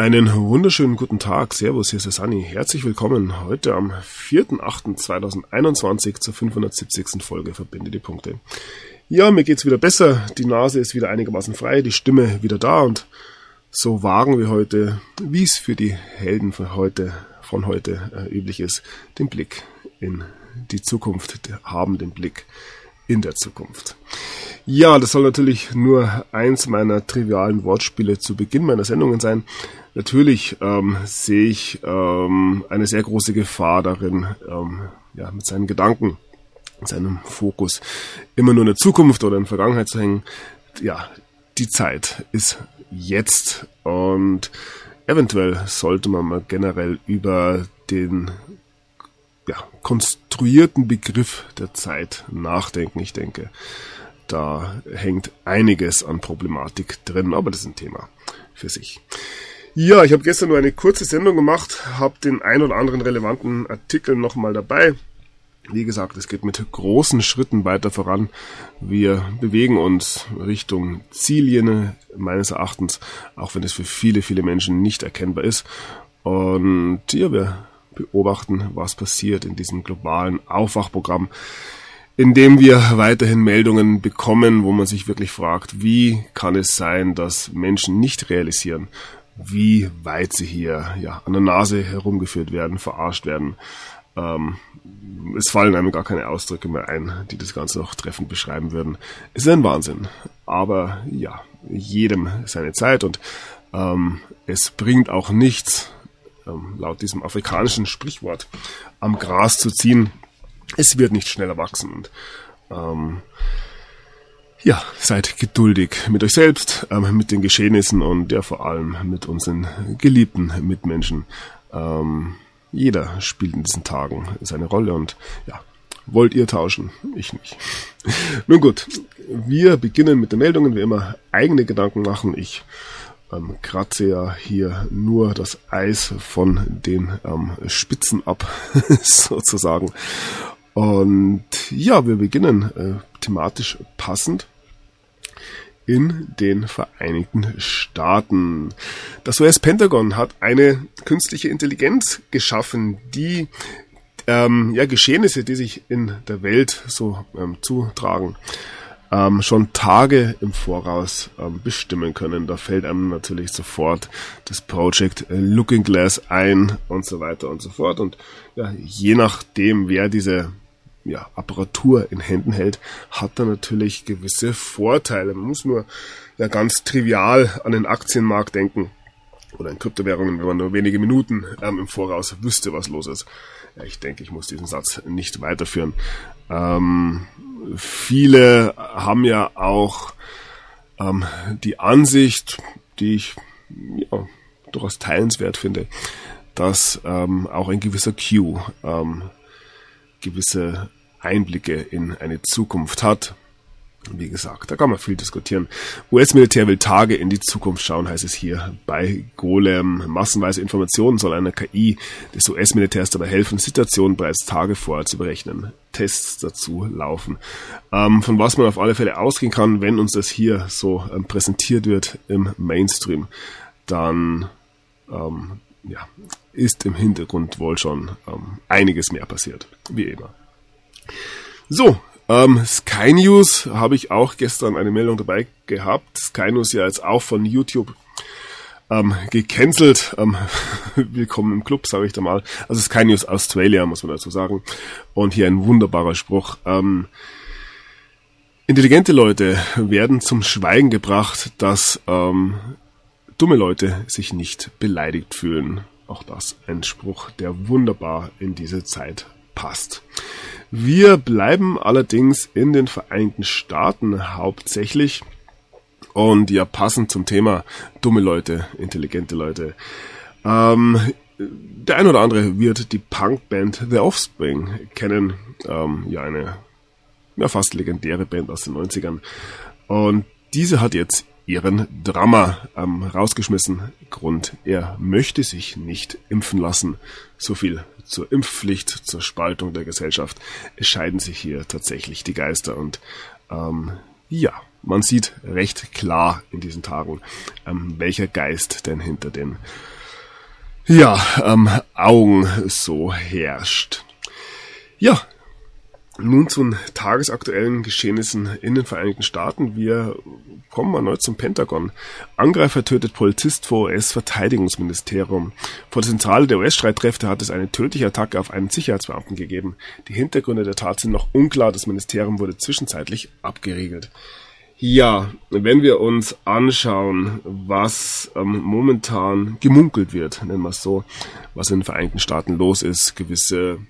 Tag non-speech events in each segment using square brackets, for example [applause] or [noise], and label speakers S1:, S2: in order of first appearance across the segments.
S1: Einen wunderschönen guten Tag. Servus, hier ist der Sunny. Herzlich willkommen heute am 4.8.2021 zur 570. Folge Verbinde die Punkte. Ja, mir geht's wieder besser. Die Nase ist wieder einigermaßen frei, die Stimme wieder da und so wagen wir heute, wie es für die Helden von heute, von heute äh, üblich ist, den Blick in die Zukunft, haben den Blick in der Zukunft. Ja, das soll natürlich nur eins meiner trivialen Wortspiele zu Beginn meiner Sendungen sein. Natürlich ähm, sehe ich ähm, eine sehr große Gefahr darin, ähm, ja, mit seinen Gedanken, seinem Fokus immer nur in der Zukunft oder in der Vergangenheit zu hängen. Ja, die Zeit ist jetzt und eventuell sollte man mal generell über den ja, konstruierten Begriff der Zeit nachdenken. Ich denke, da hängt einiges an Problematik drin, aber das ist ein Thema für sich. Ja, ich habe gestern nur eine kurze Sendung gemacht, habe den ein oder anderen relevanten Artikel nochmal dabei. Wie gesagt, es geht mit großen Schritten weiter voran. Wir bewegen uns Richtung Ziellinie meines Erachtens, auch wenn es für viele, viele Menschen nicht erkennbar ist. Und ja, wir beobachten, was passiert in diesem globalen Aufwachprogramm, in dem wir weiterhin Meldungen bekommen, wo man sich wirklich fragt, wie kann es sein, dass Menschen nicht realisieren, wie weit sie hier ja, an der Nase herumgeführt werden, verarscht werden. Ähm, es fallen einem gar keine Ausdrücke mehr ein, die das Ganze noch treffend beschreiben würden. Es ist ein Wahnsinn. Aber ja, jedem seine Zeit und ähm, es bringt auch nichts, ähm, laut diesem afrikanischen Sprichwort, am Gras zu ziehen. Es wird nicht schneller wachsen. Und ähm, ja, seid geduldig mit euch selbst, ähm, mit den Geschehnissen und ja vor allem mit unseren geliebten Mitmenschen. Ähm, jeder spielt in diesen Tagen seine Rolle und ja, wollt ihr tauschen? Ich nicht. [laughs] Nun gut, wir beginnen mit den Meldungen, wie immer eigene Gedanken machen. Ich kratze ja hier nur das Eis von den ähm, Spitzen ab, [laughs] sozusagen. Und ja, wir beginnen äh, thematisch passend in den Vereinigten Staaten. Das US-Pentagon hat eine künstliche Intelligenz geschaffen, die ähm, ja, Geschehnisse, die sich in der Welt so ähm, zutragen, ähm, schon Tage im Voraus ähm, bestimmen können. Da fällt einem natürlich sofort das Project Looking Glass ein und so weiter und so fort. Und ja, je nachdem, wer diese ja, Apparatur in Händen hält, hat er natürlich gewisse Vorteile. Man muss nur ja ganz trivial an den Aktienmarkt denken oder in Kryptowährungen, wenn man nur wenige Minuten ähm, im Voraus wüsste, was los ist. Ich denke, ich muss diesen Satz nicht weiterführen. Ähm, viele haben ja auch ähm, die Ansicht, die ich ja, durchaus teilenswert finde, dass ähm, auch ein gewisser Q ähm, gewisse Einblicke in eine Zukunft hat. Wie gesagt, da kann man viel diskutieren. US-Militär will Tage in die Zukunft schauen, heißt es hier bei Golem. Massenweise Informationen soll einer KI des US-Militärs dabei helfen, Situationen bereits Tage vorher zu berechnen. Tests dazu laufen. Ähm, von was man auf alle Fälle ausgehen kann, wenn uns das hier so ähm, präsentiert wird im Mainstream, dann ähm, ja, ist im Hintergrund wohl schon ähm, einiges mehr passiert, wie immer. So, ähm, Sky News habe ich auch gestern eine Meldung dabei gehabt. Sky News ja jetzt auch von YouTube ähm, gecancelt. Ähm, [laughs] willkommen im Club, sage ich da mal. Also Sky News Australia, muss man dazu sagen. Und hier ein wunderbarer Spruch. Ähm, intelligente Leute werden zum Schweigen gebracht, dass ähm, dumme Leute sich nicht beleidigt fühlen. Auch das ein Spruch, der wunderbar in diese Zeit passt. Wir bleiben allerdings in den Vereinigten Staaten hauptsächlich und ja, passend zum Thema dumme Leute, intelligente Leute. Ähm, der ein oder andere wird die Punkband The Offspring kennen. Ähm, ja, eine ja, fast legendäre Band aus den 90ern. Und diese hat jetzt ihren Drama ähm, rausgeschmissen. Grund, er möchte sich nicht impfen lassen. So viel zur Impfpflicht, zur Spaltung der Gesellschaft. Es scheiden sich hier tatsächlich die Geister und ähm, ja, man sieht recht klar in diesen Tagen, ähm, welcher Geist denn hinter den ja, ähm, Augen so herrscht. Ja, nun zu den tagesaktuellen Geschehnissen in den Vereinigten Staaten. Wir kommen erneut zum Pentagon. Angreifer tötet Polizist vor US-Verteidigungsministerium. Vor der Zentrale der US-Streitkräfte hat es eine tödliche Attacke auf einen Sicherheitsbeamten gegeben. Die Hintergründe der Tat sind noch unklar. Das Ministerium wurde zwischenzeitlich abgeriegelt. Ja, wenn wir uns anschauen, was ähm, momentan gemunkelt wird, nennen wir es so, was in den Vereinigten Staaten los ist, gewisse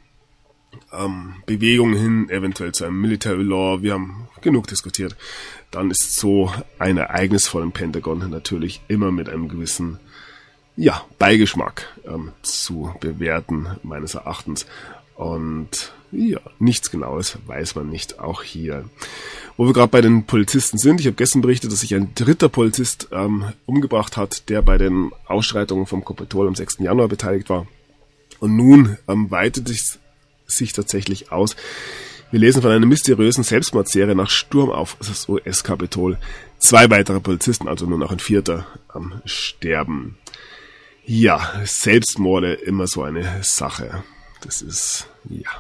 S1: ähm, Bewegungen hin, eventuell zu einem Military Law, wir haben genug diskutiert, dann ist so ein Ereignis vor dem Pentagon natürlich immer mit einem gewissen ja, Beigeschmack ähm, zu bewerten, meines Erachtens. Und ja, nichts Genaues weiß man nicht, auch hier. Wo wir gerade bei den Polizisten sind, ich habe gestern berichtet, dass sich ein dritter Polizist ähm, umgebracht hat, der bei den Ausschreitungen vom Kapitol am 6. Januar beteiligt war. Und nun ähm, weitet sich sich tatsächlich aus. Wir lesen von einer mysteriösen Selbstmordserie nach Sturm auf das US-Kapitol. Zwei weitere Polizisten, also nur noch ein vierter, am Sterben. Ja, Selbstmorde immer so eine Sache. Das ist, ja.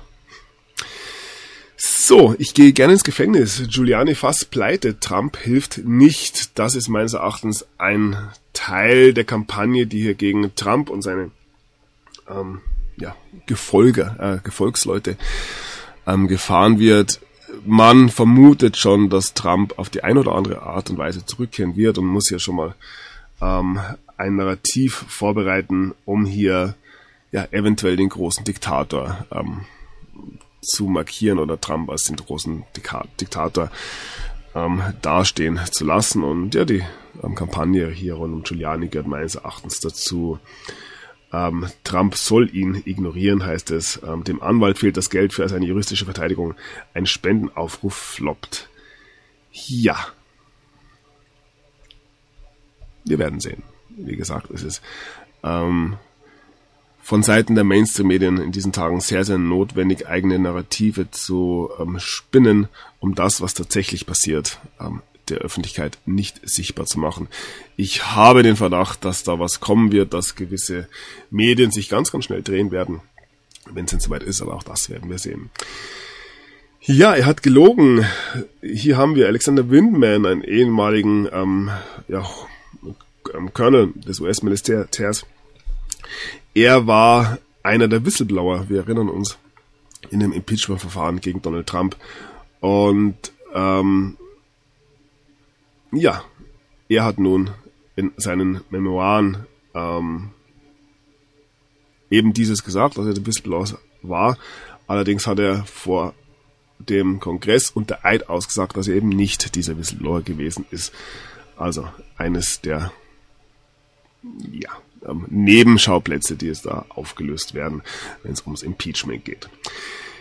S1: So, ich gehe gerne ins Gefängnis. Giuliani fast pleite. Trump hilft nicht. Das ist meines Erachtens ein Teil der Kampagne, die hier gegen Trump und seine ähm, ja, Gefolge, äh, Gefolgsleute ähm, gefahren wird. Man vermutet schon, dass Trump auf die eine oder andere Art und Weise zurückkehren wird und muss ja schon mal ähm, ein Narrativ vorbereiten, um hier ja eventuell den großen Diktator ähm, zu markieren oder Trump als den großen Diktator ähm, dastehen zu lassen. Und ja, die ähm, Kampagne hier rund um Giuliani gehört meines Erachtens dazu. Ähm, Trump soll ihn ignorieren, heißt es. Ähm, dem Anwalt fehlt das Geld für seine juristische Verteidigung. Ein Spendenaufruf floppt. Ja. Wir werden sehen. Wie gesagt, es ist ähm, von Seiten der Mainstream-Medien in diesen Tagen sehr, sehr notwendig, eigene Narrative zu ähm, spinnen, um das, was tatsächlich passiert, ähm, der Öffentlichkeit nicht sichtbar zu machen. Ich habe den Verdacht, dass da was kommen wird, dass gewisse Medien sich ganz, ganz schnell drehen werden, wenn es denn soweit ist, aber auch das werden wir sehen. Ja, er hat gelogen. Hier haben wir Alexander Windman, einen ehemaligen ähm, ja, ähm, Colonel des US-Militärs. Er war einer der Whistleblower, wir erinnern uns, in dem Impeachment-Verfahren gegen Donald Trump. Und ähm, ja, er hat nun in seinen Memoiren ähm, eben dieses gesagt, dass er der Whistleblower war. Allerdings hat er vor dem Kongress und der Eid ausgesagt, dass er eben nicht dieser Whistleblower gewesen ist. Also eines der ja, ähm, Nebenschauplätze, die es da aufgelöst werden, wenn es ums Impeachment geht.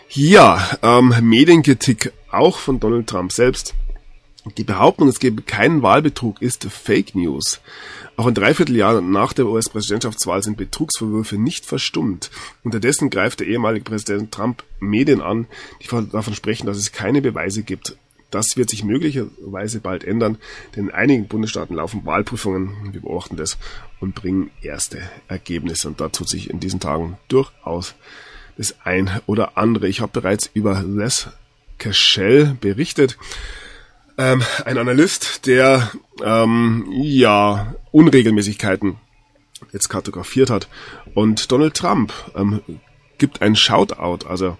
S1: Ja, ähm, Medienkritik auch von Donald Trump selbst. Die Behauptung, es gebe keinen Wahlbetrug, ist Fake News. Auch ein Dreivierteljahr nach der US-Präsidentschaftswahl sind Betrugsvorwürfe nicht verstummt. Unterdessen greift der ehemalige Präsident Trump Medien an, die davon sprechen, dass es keine Beweise gibt. Das wird sich möglicherweise bald ändern, denn in einigen Bundesstaaten laufen Wahlprüfungen, wir beobachten das, und bringen erste Ergebnisse. Und da tut sich in diesen Tagen durchaus das ein oder andere. Ich habe bereits über Les Cashel berichtet ähm, ein Analyst, der ähm, ja Unregelmäßigkeiten jetzt kartografiert hat. Und Donald Trump ähm, gibt ein Shoutout, also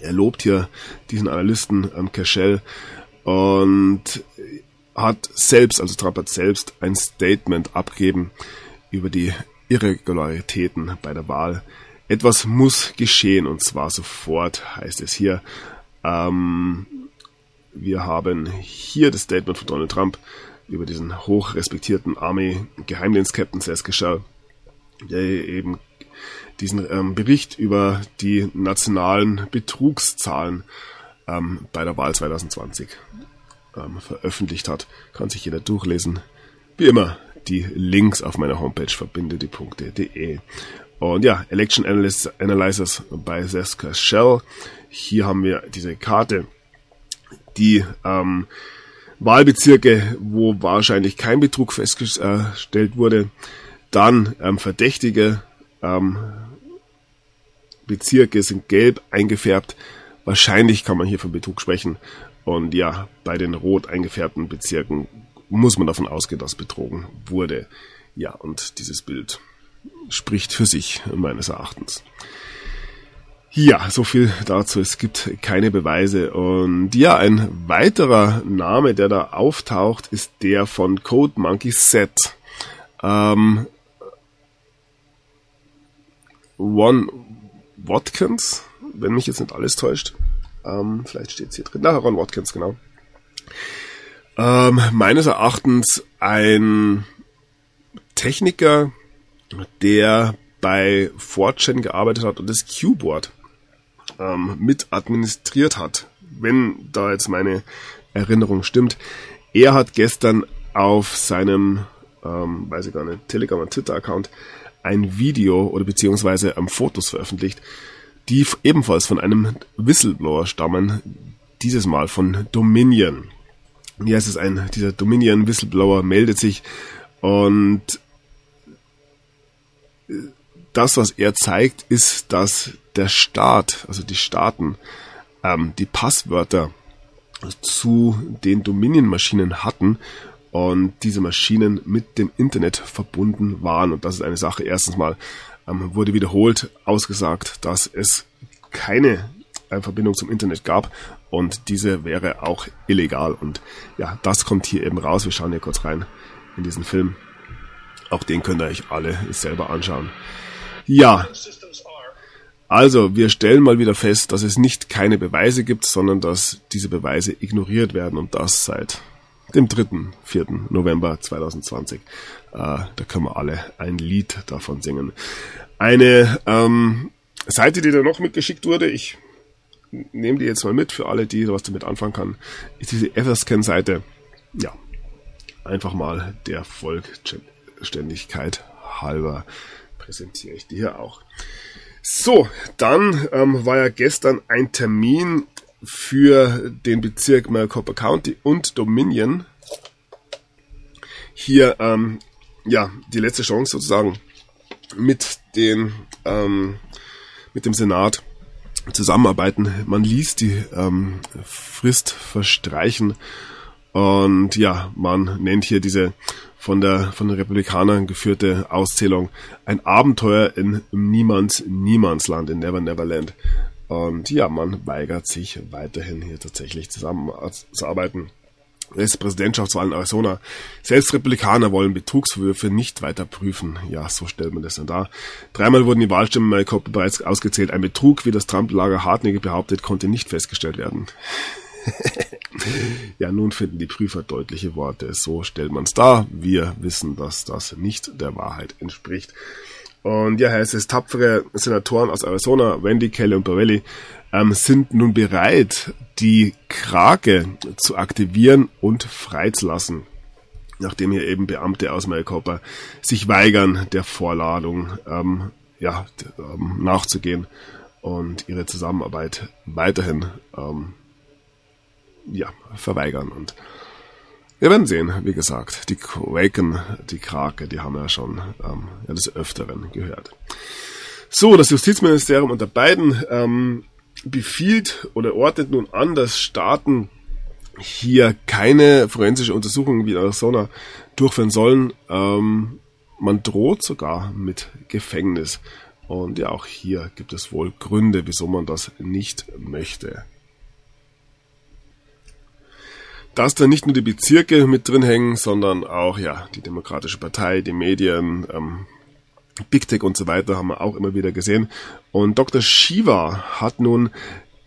S1: er lobt hier diesen Analysten ähm, Cashel und hat selbst, also Trump hat selbst ein Statement abgegeben über die Irregularitäten bei der Wahl. Etwas muss geschehen und zwar sofort, heißt es hier. Ähm, wir haben hier das Statement von Donald Trump über diesen hochrespektierten Army-Geheimdienst-Captain Seskishal, der eben diesen ähm, Bericht über die nationalen Betrugszahlen ähm, bei der Wahl 2020 ähm, veröffentlicht hat. Kann sich jeder durchlesen. Wie immer, die Links auf meiner Homepage verbinde die Punkte.de. Und ja, Election Analysis bei Seska Shell. Hier haben wir diese Karte die ähm, Wahlbezirke, wo wahrscheinlich kein Betrug festgestellt wurde. Dann ähm, verdächtige ähm, Bezirke sind gelb eingefärbt. Wahrscheinlich kann man hier von Betrug sprechen. Und ja, bei den rot eingefärbten Bezirken muss man davon ausgehen, dass betrogen wurde. Ja, und dieses Bild spricht für sich, meines Erachtens. Ja, so viel dazu. Es gibt keine Beweise. Und ja, ein weiterer Name, der da auftaucht, ist der von Code Monkey Set. Ähm, Ron Watkins, wenn mich jetzt nicht alles täuscht. Ähm, vielleicht steht es hier drin. Na, Ron Watkins, genau. Ähm, meines Erachtens ein Techniker, der bei Fortune gearbeitet hat und das Q-Board ähm, mit administriert hat, wenn da jetzt meine Erinnerung stimmt. Er hat gestern auf seinem, ähm, weiß ich gar nicht, Telegram und Twitter-Account ein Video oder beziehungsweise ähm, Fotos veröffentlicht, die ebenfalls von einem Whistleblower stammen, dieses Mal von Dominion. Ist es ein, dieser Dominion Whistleblower meldet sich und das, was er zeigt, ist, dass der Staat, also die Staaten, ähm, die Passwörter zu den Dominion-Maschinen hatten und diese Maschinen mit dem Internet verbunden waren. Und das ist eine Sache. Erstens mal ähm, wurde wiederholt ausgesagt, dass es keine äh, Verbindung zum Internet gab und diese wäre auch illegal. Und ja, das kommt hier eben raus. Wir schauen hier kurz rein in diesen Film. Auch den könnt ihr euch alle selber anschauen. Ja. Also, wir stellen mal wieder fest, dass es nicht keine Beweise gibt, sondern dass diese Beweise ignoriert werden und das seit dem 3., 4. November 2020. Äh, da können wir alle ein Lied davon singen. Eine ähm, Seite, die da noch mitgeschickt wurde, ich nehme die jetzt mal mit für alle, die was damit anfangen kann, ist diese Everscan-Seite. Ja, einfach mal der Vollständigkeit halber präsentiere ich die hier auch. So, dann ähm, war ja gestern ein Termin für den Bezirk Maricopa County und Dominion. Hier, ähm, ja, die letzte Chance sozusagen mit den, ähm, mit dem Senat zusammenarbeiten. Man ließ die ähm, Frist verstreichen und ja, man nennt hier diese von der von den Republikanern geführte Auszählung ein Abenteuer in Niemands Niemandsland in Never Never Land. Und ja, man weigert sich weiterhin hier tatsächlich zusammenzuarbeiten. Es Präsidentschaftswahl in Arizona. Selbst Republikaner wollen Betrugsvorwürfe nicht weiter prüfen. Ja, so stellt man das dann dar. Dreimal wurden die Wahlstimmen in bereits ausgezählt. Ein Betrug, wie das Trump-Lager hartnäckig behauptet, konnte nicht festgestellt werden. [laughs] ja, nun finden die Prüfer deutliche Worte. So stellt man es dar. Wir wissen, dass das nicht der Wahrheit entspricht. Und ja, heißt es, tapfere Senatoren aus Arizona, Wendy, Kelly und Borelli, ähm, sind nun bereit, die Krake zu aktivieren und freizulassen. Nachdem hier eben Beamte aus Maricopa sich weigern, der Vorladung ähm, ja, ähm, nachzugehen und ihre Zusammenarbeit weiterhin ähm, ja, verweigern. Und wir werden sehen, wie gesagt, die Quaken, die Krake, die haben wir ja schon ähm, ja, des Öfteren gehört. So, das Justizministerium unter beiden ähm, befiehlt oder ordnet nun an, dass Staaten hier keine forensische Untersuchung wie in Arizona durchführen sollen. Ähm, man droht sogar mit Gefängnis. Und ja, auch hier gibt es wohl Gründe, wieso man das nicht möchte dass da nicht nur die Bezirke mit drin hängen, sondern auch ja die Demokratische Partei, die Medien, ähm, Big Tech und so weiter haben wir auch immer wieder gesehen. Und Dr. Shiva hat nun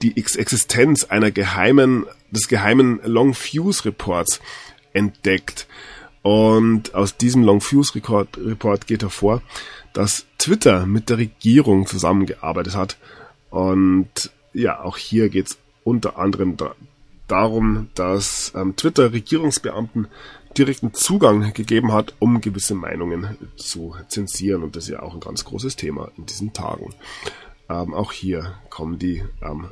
S1: die Existenz einer geheimen, des geheimen Long Fuse Reports entdeckt. Und aus diesem Long Fuse Report geht hervor, dass Twitter mit der Regierung zusammengearbeitet hat. Und ja, auch hier geht's unter anderem darum, dass ähm, Twitter Regierungsbeamten direkten Zugang gegeben hat, um gewisse Meinungen zu zensieren. Und das ist ja auch ein ganz großes Thema in diesen Tagen. Ähm, auch hier kommen die ähm,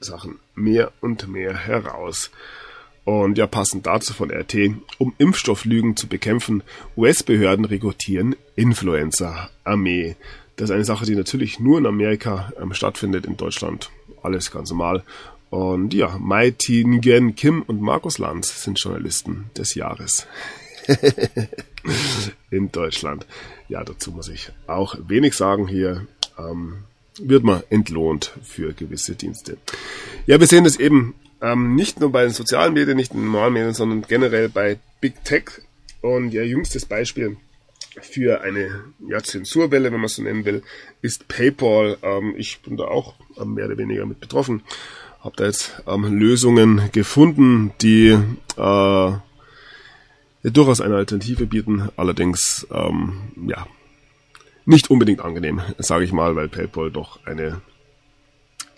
S1: Sachen mehr und mehr heraus. Und ja, passend dazu von RT, um Impfstofflügen zu bekämpfen, US-Behörden rekrutieren Influencer-Armee. Das ist eine Sache, die natürlich nur in Amerika ähm, stattfindet, in Deutschland alles ganz normal. Und ja, Mai Tingen Kim und Markus Lanz sind Journalisten des Jahres. [laughs] in Deutschland. Ja, dazu muss ich auch wenig sagen hier. Ähm, wird man entlohnt für gewisse Dienste. Ja, wir sehen es eben ähm, nicht nur bei den sozialen Medien, nicht in den normalen Medien, sondern generell bei Big Tech. Und ja, jüngstes Beispiel für eine ja, Zensurwelle, wenn man es so nennen will, ist PayPal. Ähm, ich bin da auch mehr oder weniger mit betroffen. Habe da jetzt ähm, Lösungen gefunden, die äh, durchaus eine Alternative bieten. Allerdings ähm, ja nicht unbedingt angenehm, sage ich mal, weil PayPal doch eine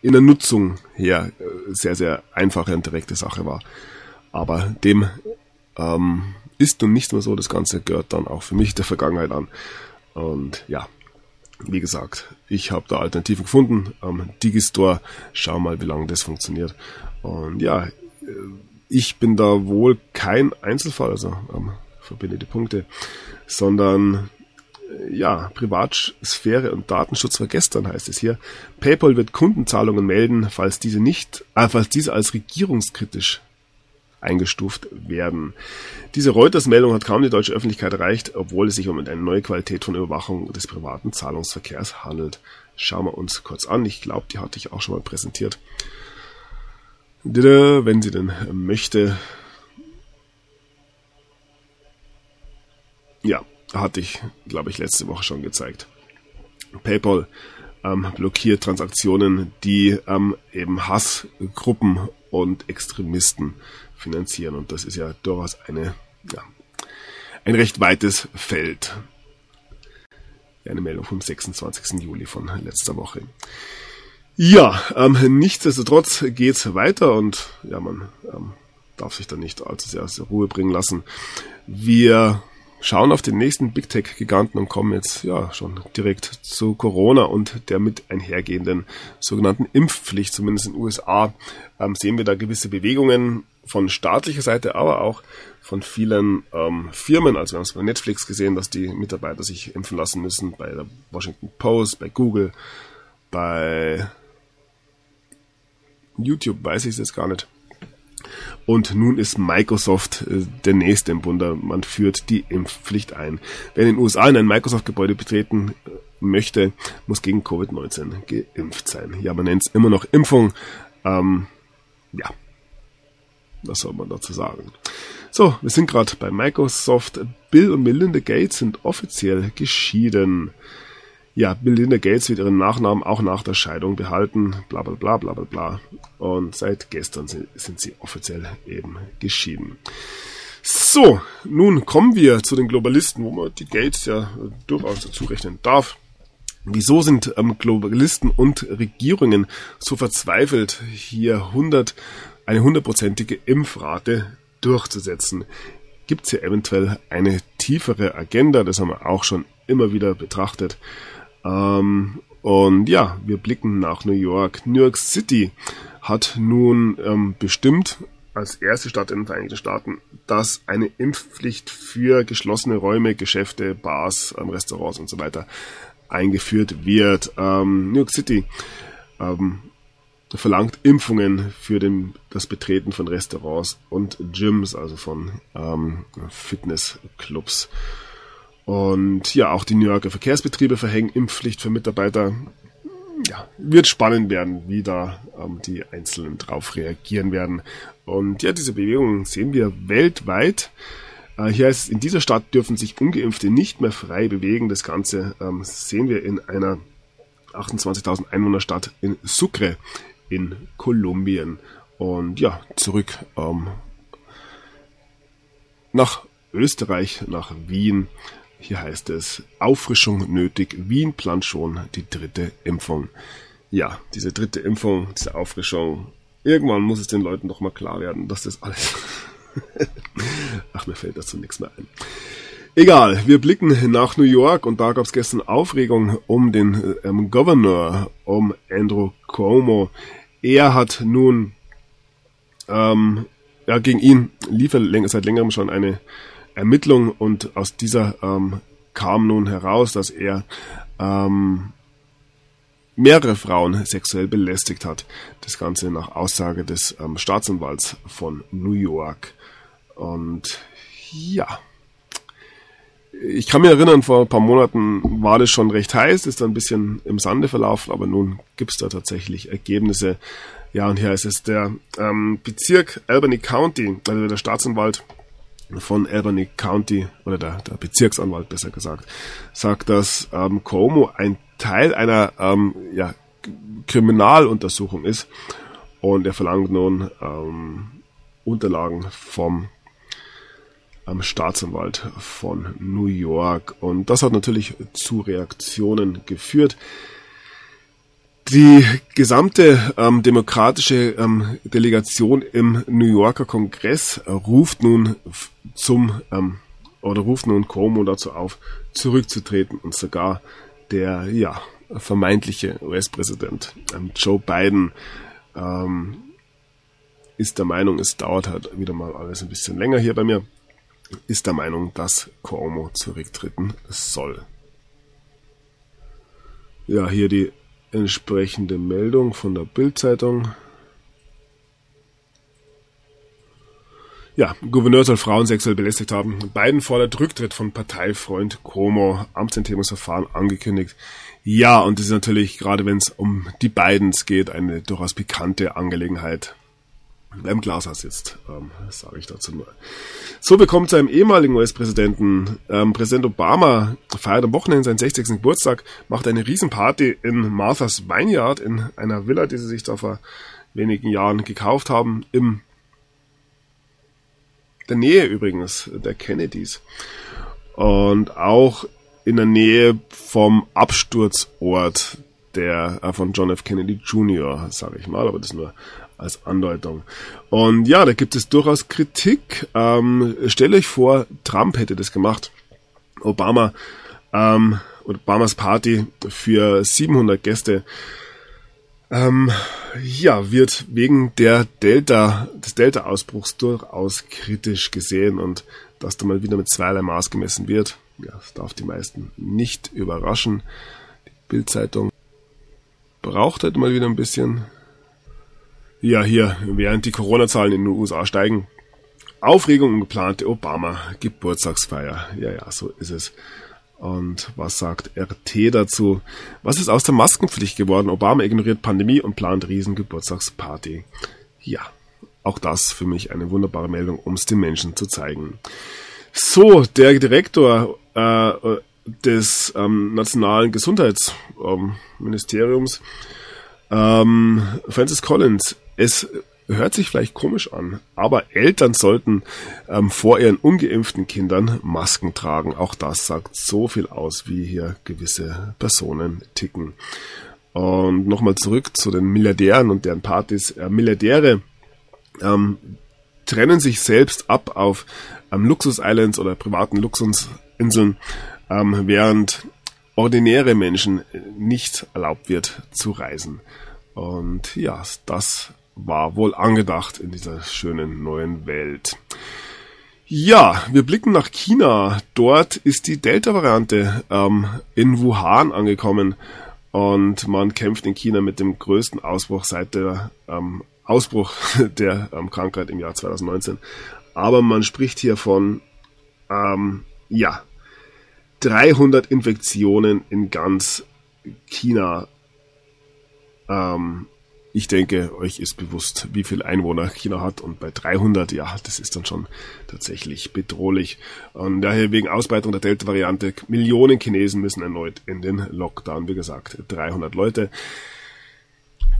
S1: in der Nutzung her äh, sehr, sehr einfache und direkte Sache war. Aber dem ähm, ist nun nicht mehr so. Das Ganze gehört dann auch für mich der Vergangenheit an. Und ja, wie gesagt, ich habe da Alternativen gefunden am Digistore. Schau mal, wie lange das funktioniert. Und ja, äh, ich bin da wohl kein Einzelfall, also ähm, verbinde die Punkte, sondern ja, Privatsphäre und Datenschutz vergestern heißt es hier. PayPal wird Kundenzahlungen melden, falls diese nicht, äh, falls diese als regierungskritisch eingestuft werden. Diese Reuters-Meldung hat kaum die deutsche Öffentlichkeit erreicht, obwohl es sich um eine neue Qualität von Überwachung des privaten Zahlungsverkehrs handelt. Schauen wir uns kurz an. Ich glaube, die hatte ich auch schon mal präsentiert. Wenn sie denn möchte. Ja, hatte ich, glaube ich, letzte Woche schon gezeigt. PayPal ähm, blockiert Transaktionen, die ähm, eben Hassgruppen und Extremisten finanzieren. Und das ist ja durchaus eine, ja, ein recht weites Feld. Eine Meldung vom 26. Juli von letzter Woche. Ja, ähm, nichtsdestotrotz geht's weiter und ja, man ähm, darf sich da nicht allzu sehr aus der Ruhe bringen lassen. Wir schauen auf den nächsten Big Tech-Giganten und kommen jetzt ja schon direkt zu Corona und der mit einhergehenden sogenannten Impfpflicht, zumindest in den USA, ähm, sehen wir da gewisse Bewegungen von staatlicher Seite, aber auch von vielen ähm, Firmen. Also wir haben es bei Netflix gesehen, dass die Mitarbeiter sich impfen lassen müssen, bei der Washington Post, bei Google, bei YouTube weiß ich es jetzt gar nicht. Und nun ist Microsoft äh, der nächste im Bunde. Man führt die Impfpflicht ein. Wer in den USA in ein Microsoft-Gebäude betreten äh, möchte, muss gegen Covid-19 geimpft sein. Ja, man nennt es immer noch Impfung. Ähm, ja, was soll man dazu sagen? So, wir sind gerade bei Microsoft. Bill und Melinda Gates sind offiziell geschieden ja, Melinda Gates wird ihren Nachnamen auch nach der Scheidung behalten, bla bla bla bla bla. Und seit gestern sind, sind sie offiziell eben geschieden. So, nun kommen wir zu den Globalisten, wo man die Gates ja durchaus dazu rechnen darf. Wieso sind ähm, Globalisten und Regierungen so verzweifelt, hier 100, eine hundertprozentige Impfrate durchzusetzen? Gibt es hier eventuell eine tiefere Agenda? Das haben wir auch schon immer wieder betrachtet. Ähm, und ja, wir blicken nach New York. New York City hat nun ähm, bestimmt als erste Stadt in den Vereinigten Staaten, dass eine Impfpflicht für geschlossene Räume, Geschäfte, Bars, ähm, Restaurants und so weiter eingeführt wird. Ähm, New York City ähm, verlangt Impfungen für den, das Betreten von Restaurants und Gyms, also von ähm, Fitnessclubs. Und ja, auch die New Yorker Verkehrsbetriebe verhängen Impfpflicht für Mitarbeiter. Ja, wird spannend werden, wie da ähm, die Einzelnen drauf reagieren werden. Und ja, diese Bewegungen sehen wir weltweit. Äh, hier heißt es, in dieser Stadt dürfen sich Ungeimpfte nicht mehr frei bewegen. Das Ganze ähm, sehen wir in einer 28.000 Einwohnerstadt in Sucre in Kolumbien. Und ja, zurück ähm, nach Österreich, nach Wien. Hier heißt es, Auffrischung nötig, Wien plant schon die dritte Impfung. Ja, diese dritte Impfung, diese Auffrischung, irgendwann muss es den Leuten doch mal klar werden, dass das alles... [laughs] Ach, mir fällt dazu nichts mehr ein. Egal, wir blicken nach New York und da gab es gestern Aufregung um den ähm, Governor, um Andrew Cuomo. Er hat nun ähm, ja, gegen ihn lief er seit längerem schon eine Ermittlung und aus dieser ähm, kam nun heraus, dass er ähm, mehrere Frauen sexuell belästigt hat. Das Ganze nach Aussage des ähm, Staatsanwalts von New York. Und ja, ich kann mich erinnern, vor ein paar Monaten war das schon recht heiß, ist dann ein bisschen im Sande verlaufen, aber nun gibt es da tatsächlich Ergebnisse. Ja, und hier ist es der ähm, Bezirk Albany County, also der Staatsanwalt von Albany County, oder der, der Bezirksanwalt besser gesagt, sagt, dass ähm, Cuomo ein Teil einer ähm, ja, Kriminaluntersuchung ist und er verlangt nun ähm, Unterlagen vom ähm, Staatsanwalt von New York und das hat natürlich zu Reaktionen geführt. Die gesamte ähm, demokratische ähm, Delegation im New Yorker Kongress ruft nun zum ähm, oder ruft nun Cuomo dazu auf, zurückzutreten und sogar der ja vermeintliche US-Präsident ähm, Joe Biden ähm, ist der Meinung, es dauert halt wieder mal alles ein bisschen länger hier bei mir, ist der Meinung, dass Cuomo zurücktreten soll. Ja, hier die entsprechende Meldung von der Bildzeitung. Ja, Gouverneur soll Frauen sexuell belästigt haben. Biden fordert Rücktritt von Parteifreund Cuomo. Amtsenthebungsverfahren angekündigt. Ja, und das ist natürlich, gerade wenn es um die Bidens geht, eine durchaus pikante Angelegenheit. Wer im Glashaus sitzt, ähm, sage ich dazu nur. So bekommt seinem ehemaligen US-Präsidenten, ähm, Präsident Obama, feiert am Wochenende seinen 60. Geburtstag, macht eine Riesenparty in Martha's Vineyard, in einer Villa, die sie sich da vor wenigen Jahren gekauft haben, im der Nähe übrigens der Kennedys. Und auch in der Nähe vom Absturzort der äh, von John F. Kennedy Jr., sage ich mal, aber das nur als Andeutung. Und ja, da gibt es durchaus Kritik. Ähm, stellt euch vor, Trump hätte das gemacht. Obama, ähm, Obamas Party für 700 Gäste ähm, ja, wird wegen der Delta, des Delta-Ausbruchs durchaus kritisch gesehen und dass da mal wieder mit zweierlei Maß gemessen wird, ja, das darf die meisten nicht überraschen. Die Bildzeitung braucht halt mal wieder ein bisschen. Ja, hier, während die Corona-Zahlen in den USA steigen, Aufregung um geplante Obama-Geburtstagsfeier. Ja, ja, so ist es. Und was sagt RT dazu? Was ist aus der Maskenpflicht geworden? Obama ignoriert Pandemie und plant Riesengeburtstagsparty. Ja, auch das für mich eine wunderbare Meldung, um es den Menschen zu zeigen. So, der Direktor äh, des ähm, Nationalen Gesundheitsministeriums, ähm, Francis Collins, es hört sich vielleicht komisch an, aber Eltern sollten ähm, vor ihren ungeimpften Kindern Masken tragen. Auch das sagt so viel aus, wie hier gewisse Personen ticken. Und nochmal zurück zu den Milliardären und deren Partys. Äh, Milliardäre ähm, trennen sich selbst ab auf ähm, Luxus-Islands oder privaten Luxusinseln, ähm, während ordinäre Menschen nicht erlaubt wird zu reisen. Und ja, das war wohl angedacht in dieser schönen neuen Welt. Ja, wir blicken nach China. Dort ist die Delta-Variante ähm, in Wuhan angekommen und man kämpft in China mit dem größten Ausbruch seit der ähm, Ausbruch [laughs] der ähm, Krankheit im Jahr 2019. Aber man spricht hier von, ähm, ja, 300 Infektionen in ganz China ähm, ich denke, euch ist bewusst, wie viel Einwohner China hat und bei 300, ja, das ist dann schon tatsächlich bedrohlich. Und daher wegen Ausbreitung der Delta-Variante, Millionen Chinesen müssen erneut in den Lockdown, wie gesagt, 300 Leute.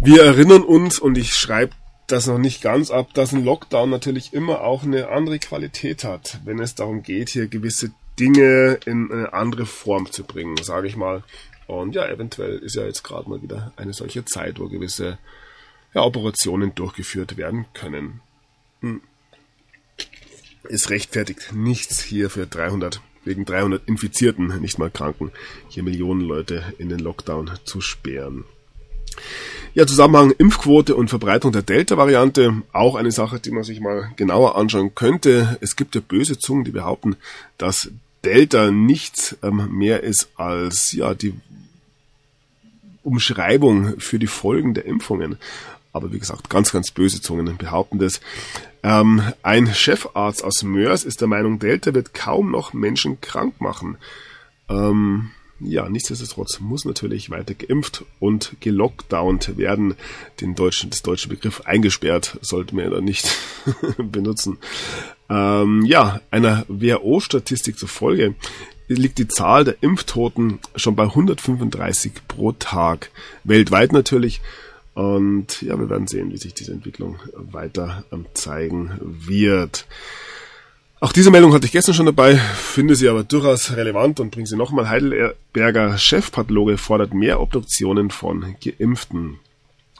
S1: Wir erinnern uns, und ich schreibe das noch nicht ganz ab, dass ein Lockdown natürlich immer auch eine andere Qualität hat, wenn es darum geht, hier gewisse Dinge in eine andere Form zu bringen, sage ich mal. Und ja, eventuell ist ja jetzt gerade mal wieder eine solche Zeit, wo gewisse ja, Operationen durchgeführt werden können. Hm. Es rechtfertigt nichts hier für 300, wegen 300 Infizierten, nicht mal Kranken, hier Millionen Leute in den Lockdown zu sperren. Ja, Zusammenhang Impfquote und Verbreitung der Delta-Variante, auch eine Sache, die man sich mal genauer anschauen könnte. Es gibt ja böse Zungen, die behaupten, dass Delta nichts ähm, mehr ist als ja die Umschreibung für die Folgen der Impfungen. Aber wie gesagt, ganz, ganz böse Zungen behaupten das. Ähm, ein Chefarzt aus Mörs ist der Meinung, Delta wird kaum noch Menschen krank machen. Ähm, ja, nichtsdestotrotz muss natürlich weiter geimpft und gelockdownt werden. Den deutschen, das deutsche Begriff eingesperrt sollten wir ja nicht [laughs] benutzen. Ähm, ja, einer WHO-Statistik zufolge liegt die Zahl der Impftoten schon bei 135 pro Tag. Weltweit natürlich. Und ja, wir werden sehen, wie sich diese Entwicklung weiter ähm, zeigen wird. Auch diese Meldung hatte ich gestern schon dabei, finde sie aber durchaus relevant und bringe sie nochmal. Heidelberger Chefpathologe fordert mehr Obduktionen von Geimpften.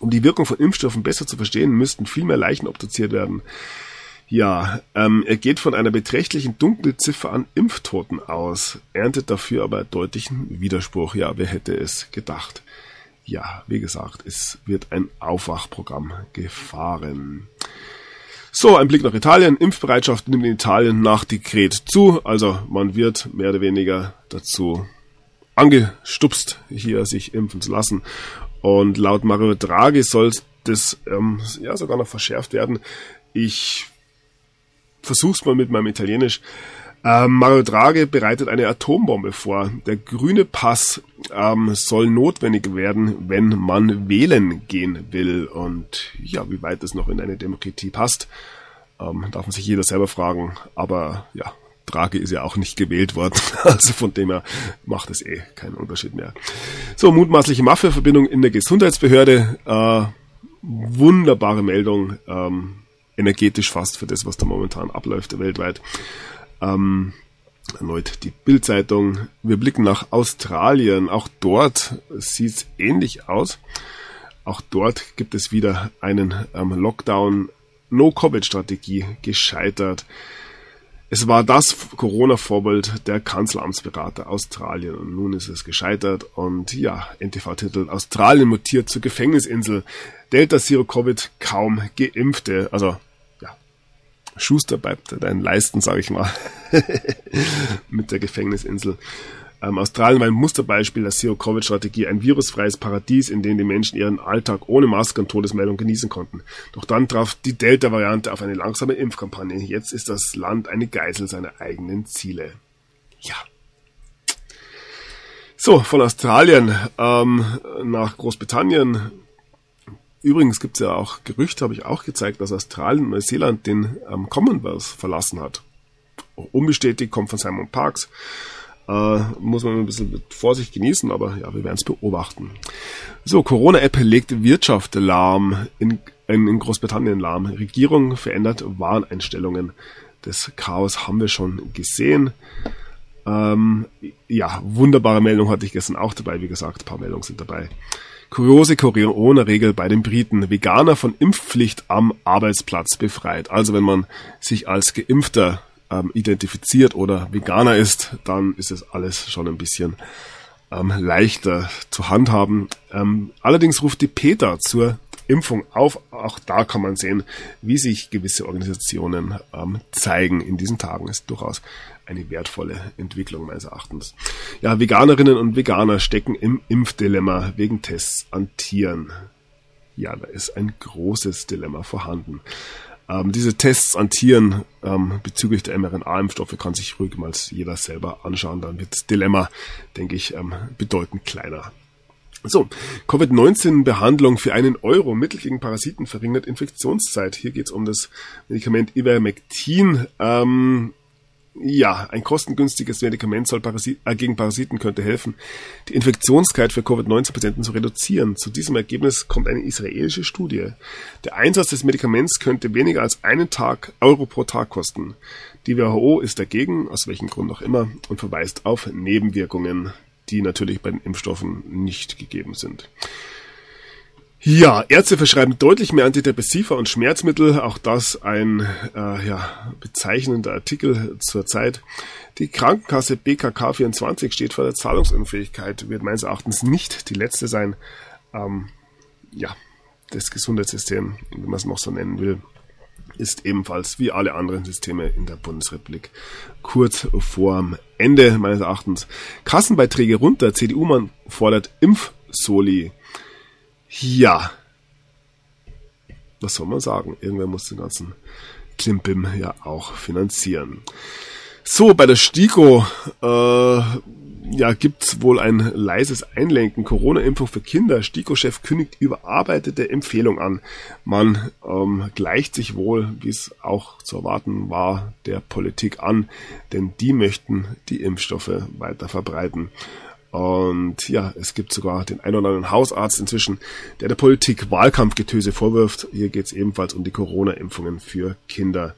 S1: Um die Wirkung von Impfstoffen besser zu verstehen, müssten viel mehr Leichen obduziert werden. Ja, ähm, er geht von einer beträchtlichen Dunkelziffer an Impftoten aus, erntet dafür aber deutlichen Widerspruch. Ja, wer hätte es gedacht? Ja, wie gesagt, es wird ein Aufwachprogramm gefahren. So, ein Blick nach Italien. Impfbereitschaft nimmt in Italien nach Dekret zu. Also man wird mehr oder weniger dazu angestupst, hier sich impfen zu lassen. Und laut Mario Draghi soll das ähm, ja sogar noch verschärft werden. Ich versuch's mal mit meinem Italienisch. Ähm, Mario Draghi bereitet eine Atombombe vor. Der grüne Pass ähm, soll notwendig werden, wenn man wählen gehen will. Und ja, wie weit das noch in eine Demokratie passt, ähm, darf man sich jeder selber fragen. Aber ja, Draghi ist ja auch nicht gewählt worden. [laughs] Also von dem her macht es eh keinen Unterschied mehr. So, mutmaßliche Mafia-Verbindung in der Gesundheitsbehörde. Äh, wunderbare Meldung. Ähm, energetisch fast für das, was da momentan abläuft weltweit. Ähm, erneut die Bildzeitung. Wir blicken nach Australien. Auch dort sieht es ähnlich aus. Auch dort gibt es wieder einen ähm, Lockdown. No-Covid-Strategie gescheitert. Es war das Corona-Vorbild der Kanzleramtsberater Australien und nun ist es gescheitert und ja, NTV titelt Australien mutiert zur Gefängnisinsel. Delta Zero Covid kaum Geimpfte. Also Schuster bleibt deinen Leisten, sage ich mal, [laughs] mit der Gefängnisinsel. Ähm, Australien war ein Musterbeispiel der Zero-Covid-Strategie, ein virusfreies Paradies, in dem die Menschen ihren Alltag ohne Maske und Todesmeldung genießen konnten. Doch dann traf die Delta-Variante auf eine langsame Impfkampagne. Jetzt ist das Land eine Geisel seiner eigenen Ziele. Ja. So, von Australien ähm, nach Großbritannien Übrigens gibt es ja auch Gerüchte, habe ich auch gezeigt, dass Australien und Neuseeland den ähm, Commonwealth verlassen hat. Unbestätigt, kommt von Simon Parks. Äh, muss man ein bisschen mit Vorsicht genießen, aber ja, wir werden es beobachten. So, Corona-App legt Wirtschaft lahm, in, in, in Großbritannien lahm. Regierung verändert Warneinstellungen. Das Chaos haben wir schon gesehen. Ähm, ja, wunderbare Meldung hatte ich gestern auch dabei. Wie gesagt, ein paar Meldungen sind dabei. Kuriose Corona-Regel bei den Briten. Veganer von Impfpflicht am Arbeitsplatz befreit. Also wenn man sich als Geimpfter ähm, identifiziert oder Veganer ist, dann ist es alles schon ein bisschen ähm, leichter zu handhaben. Ähm, allerdings ruft die PETA zur Impfung auf. Auch da kann man sehen, wie sich gewisse Organisationen ähm, zeigen in diesen Tagen. Ist durchaus eine wertvolle Entwicklung meines Erachtens. Ja, Veganerinnen und Veganer stecken im Impfdilemma wegen Tests an Tieren. Ja, da ist ein großes Dilemma vorhanden. Ähm, diese Tests an Tieren ähm, bezüglich der mRNA-Impfstoffe kann sich ruhig mal jeder selber anschauen. Dann wird das Dilemma, denke ich, ähm, bedeutend kleiner. So, Covid-19-Behandlung für einen Euro, Mittel gegen Parasiten verringert Infektionszeit. Hier geht es um das Medikament Ivermectin. Ähm, ja, ein kostengünstiges Medikament soll Parasit äh, gegen Parasiten könnte helfen, die Infektionskeit für Covid-19-Patienten zu reduzieren. Zu diesem Ergebnis kommt eine israelische Studie. Der Einsatz des Medikaments könnte weniger als einen Tag Euro pro Tag kosten. Die WHO ist dagegen, aus welchem Grund auch immer, und verweist auf Nebenwirkungen, die natürlich bei den Impfstoffen nicht gegeben sind. Ja, Ärzte verschreiben deutlich mehr Antidepressiva und Schmerzmittel. Auch das ein äh, ja, bezeichnender Artikel zur Zeit. Die Krankenkasse BKK 24 steht vor der Zahlungsunfähigkeit, wird meines Erachtens nicht die letzte sein. Ähm, ja, das Gesundheitssystem, wenn man es noch so nennen will, ist ebenfalls wie alle anderen Systeme in der Bundesrepublik kurz vorm Ende meines Erachtens. Kassenbeiträge runter, CDU-Mann fordert Impfsoli. Ja, was soll man sagen? Irgendwer muss den ganzen Klimbim ja auch finanzieren. So, bei der STIKO äh, ja, gibt's wohl ein leises Einlenken. Corona-Impfung für Kinder. STIKO-Chef kündigt überarbeitete Empfehlung an. Man ähm, gleicht sich wohl, wie es auch zu erwarten war, der Politik an, denn die möchten die Impfstoffe weiter verbreiten. Und ja, es gibt sogar den ein oder anderen Hausarzt inzwischen, der der Politik Wahlkampfgetöse vorwirft. Hier geht's ebenfalls um die Corona-Impfungen für Kinder.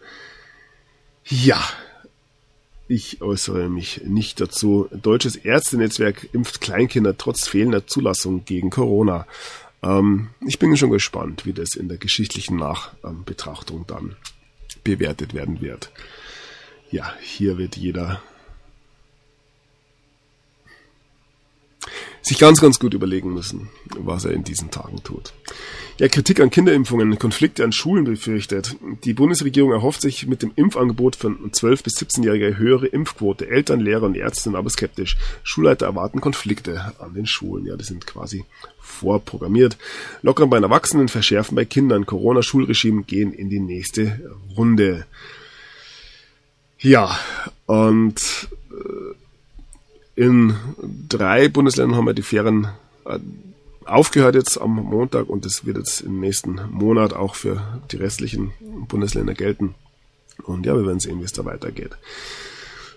S1: Ja, ich äußere mich nicht dazu. Deutsches Ärztenetzwerk impft Kleinkinder trotz fehlender Zulassung gegen Corona. Ähm, ich bin schon gespannt, wie das in der geschichtlichen Nachbetrachtung dann bewertet werden wird. Ja, hier wird jeder sich ganz, ganz gut überlegen müssen, was er in diesen Tagen tut. Ja, Kritik an Kinderimpfungen, Konflikte an Schulen befürchtet. Die Bundesregierung erhofft sich mit dem Impfangebot von 12- bis 17-Jährigen höhere Impfquote. Eltern, Lehrer und Ärzte sind aber skeptisch. Schulleiter erwarten Konflikte an den Schulen. Ja, die sind quasi vorprogrammiert. Lockern bei Erwachsenen, verschärfen bei Kindern. Corona-Schulregime gehen in die nächste Runde. Ja, und in drei Bundesländern haben wir die Ferien äh, aufgehört jetzt am Montag und das wird jetzt im nächsten Monat auch für die restlichen Bundesländer gelten. Und ja, wir werden sehen, wie es da weitergeht.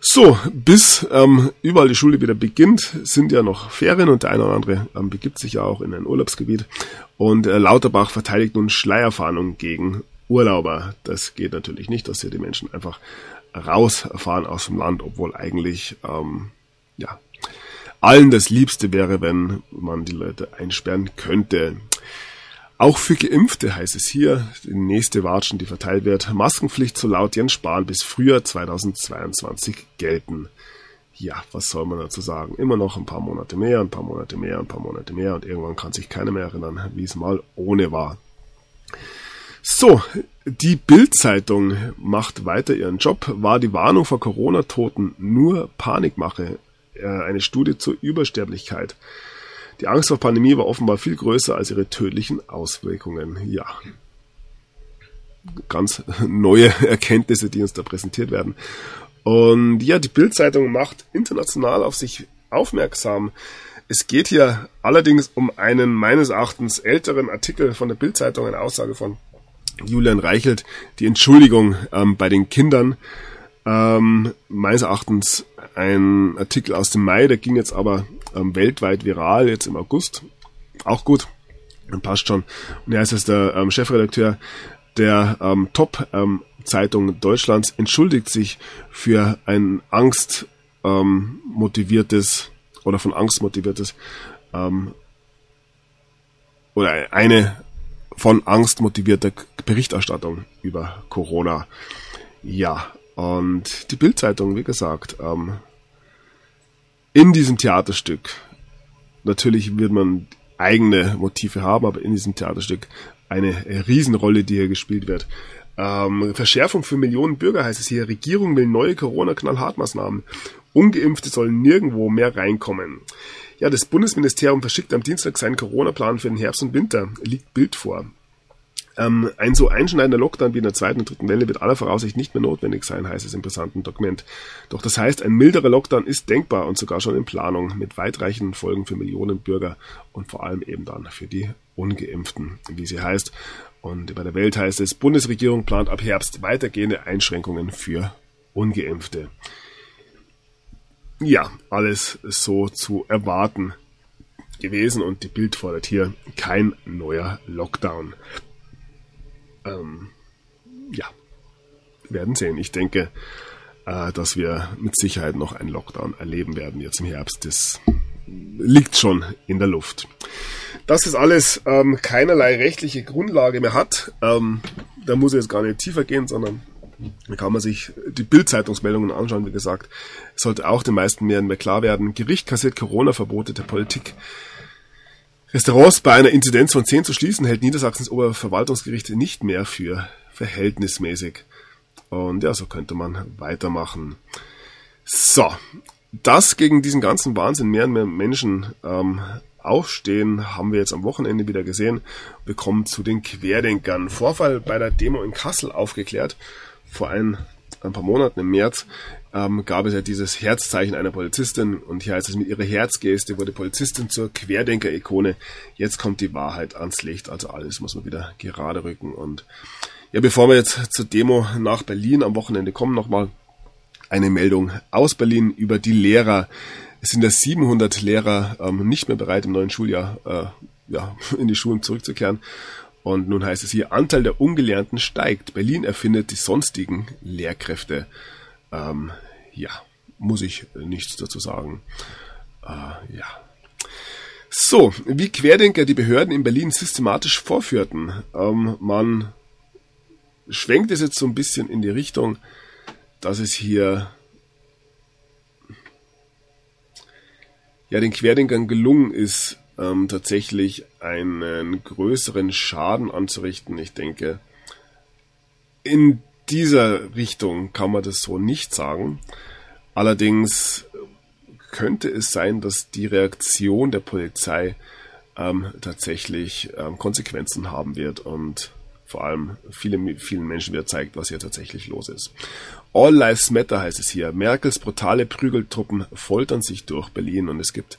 S1: So, bis ähm, überall die Schule wieder beginnt, sind ja noch Ferien und der eine oder andere ähm, begibt sich ja auch in ein Urlaubsgebiet. Und äh, Lauterbach verteidigt nun Schleierfahndung gegen Urlauber. Das geht natürlich nicht, dass hier die Menschen einfach rausfahren aus dem Land, obwohl eigentlich ähm, ja, allen das Liebste wäre, wenn man die Leute einsperren könnte. Auch für Geimpfte heißt es hier, die nächste Watschen, die verteilt wird, Maskenpflicht so laut Jens Spahn bis Frühjahr 2022 gelten. Ja, was soll man dazu sagen? Immer noch ein paar Monate mehr, ein paar Monate mehr, ein paar Monate mehr und irgendwann kann sich keiner mehr erinnern, wie es mal ohne war. So, die Bild-Zeitung macht weiter ihren Job. War die Warnung vor Corona-Toten nur Panikmache? Äh, eine Studie zur Übersterblichkeit. Die Angst vor Pandemie war offenbar viel größer als ihre tödlichen Auswirkungen. Ja, ganz neue [laughs] Erkenntnisse, die uns da präsentiert werden. Und ja, die Bildzeitung macht international auf sich aufmerksam. Es geht hier allerdings um einen meines Erachtens älteren Artikel von der Bildzeitung, eine Aussage von Julian Reichelt, die Entschuldigung ähm, bei den Kindern. Ähm, meines Erachtens ein Artikel aus dem Mai, der ging jetzt aber ähm, weltweit viral, jetzt im August. Auch gut, passt schon. Und er ist jetzt der ähm, Chefredakteur der ähm, Top-Zeitung ähm, Deutschlands, entschuldigt sich für ein Angst ähm, oder von Angst motiviertes ähm, oder eine von Angst motivierte Berichterstattung über Corona. Ja, und die Bildzeitung, wie gesagt, ähm, in diesem Theaterstück, natürlich wird man eigene Motive haben, aber in diesem Theaterstück eine Riesenrolle, die hier gespielt wird. Ähm, Verschärfung für Millionen Bürger heißt es hier. Regierung will neue Corona-Knallhartmaßnahmen. Ungeimpfte sollen nirgendwo mehr reinkommen. Ja, das Bundesministerium verschickt am Dienstag seinen Corona-Plan für den Herbst und Winter. Liegt Bild vor. Ähm, ein so einschneidender Lockdown wie in der zweiten und dritten Welle wird aller Voraussicht nicht mehr notwendig sein, heißt es im brisanten Dokument. Doch das heißt, ein milderer Lockdown ist denkbar und sogar schon in Planung mit weitreichenden Folgen für Millionen Bürger und vor allem eben dann für die Ungeimpften, wie sie heißt. Und bei der Welt heißt es, Bundesregierung plant ab Herbst weitergehende Einschränkungen für Ungeimpfte. Ja, alles so zu erwarten gewesen und die Bild fordert hier kein neuer Lockdown ähm, ja, werden sehen. Ich denke, äh, dass wir mit Sicherheit noch einen Lockdown erleben werden jetzt im Herbst. Das liegt schon in der Luft. Dass es alles ähm, keinerlei rechtliche Grundlage mehr hat, ähm, da muss ich jetzt gar nicht tiefer gehen, sondern da kann man sich die Bildzeitungsmeldungen anschauen, wie gesagt. Es sollte auch den meisten mehr klar werden. Gericht kassiert Corona-Verbote der Politik. Restaurants bei einer Inzidenz von 10 zu schließen, hält Niedersachsens Oberverwaltungsgericht nicht mehr für verhältnismäßig. Und ja, so könnte man weitermachen. So, dass gegen diesen ganzen Wahnsinn mehr und mehr Menschen ähm, aufstehen, haben wir jetzt am Wochenende wieder gesehen. Wir kommen zu den Querdenkern. Vorfall bei der Demo in Kassel aufgeklärt. Vor ein, ein paar Monaten im März ähm, gab es ja dieses Herzzeichen einer Polizistin und hier heißt es mit ihrer Herzgeste wurde Polizistin zur Querdenker-Ikone. Jetzt kommt die Wahrheit ans Licht, also alles muss man wieder gerade rücken und ja, bevor wir jetzt zur Demo nach Berlin am Wochenende kommen, nochmal eine Meldung aus Berlin über die Lehrer. Es sind ja 700 Lehrer ähm, nicht mehr bereit, im neuen Schuljahr äh, ja, [laughs] in die Schulen zurückzukehren. Und nun heißt es hier, Anteil der Ungelernten steigt. Berlin erfindet die sonstigen Lehrkräfte. Ähm, ja, muss ich nichts dazu sagen. Äh, ja. So, wie Querdenker die Behörden in Berlin systematisch vorführten. Ähm, man schwenkt es jetzt so ein bisschen in die Richtung, dass es hier ja den Querdenkern gelungen ist, ähm, tatsächlich einen größeren Schaden anzurichten. Ich denke, in dieser Richtung kann man das so nicht sagen. Allerdings könnte es sein, dass die Reaktion der Polizei ähm, tatsächlich ähm, Konsequenzen haben wird und vor allem viele, vielen Menschen wieder zeigt, was hier tatsächlich los ist. All Lives Matter heißt es hier. Merkels brutale Prügeltruppen foltern sich durch Berlin und es gibt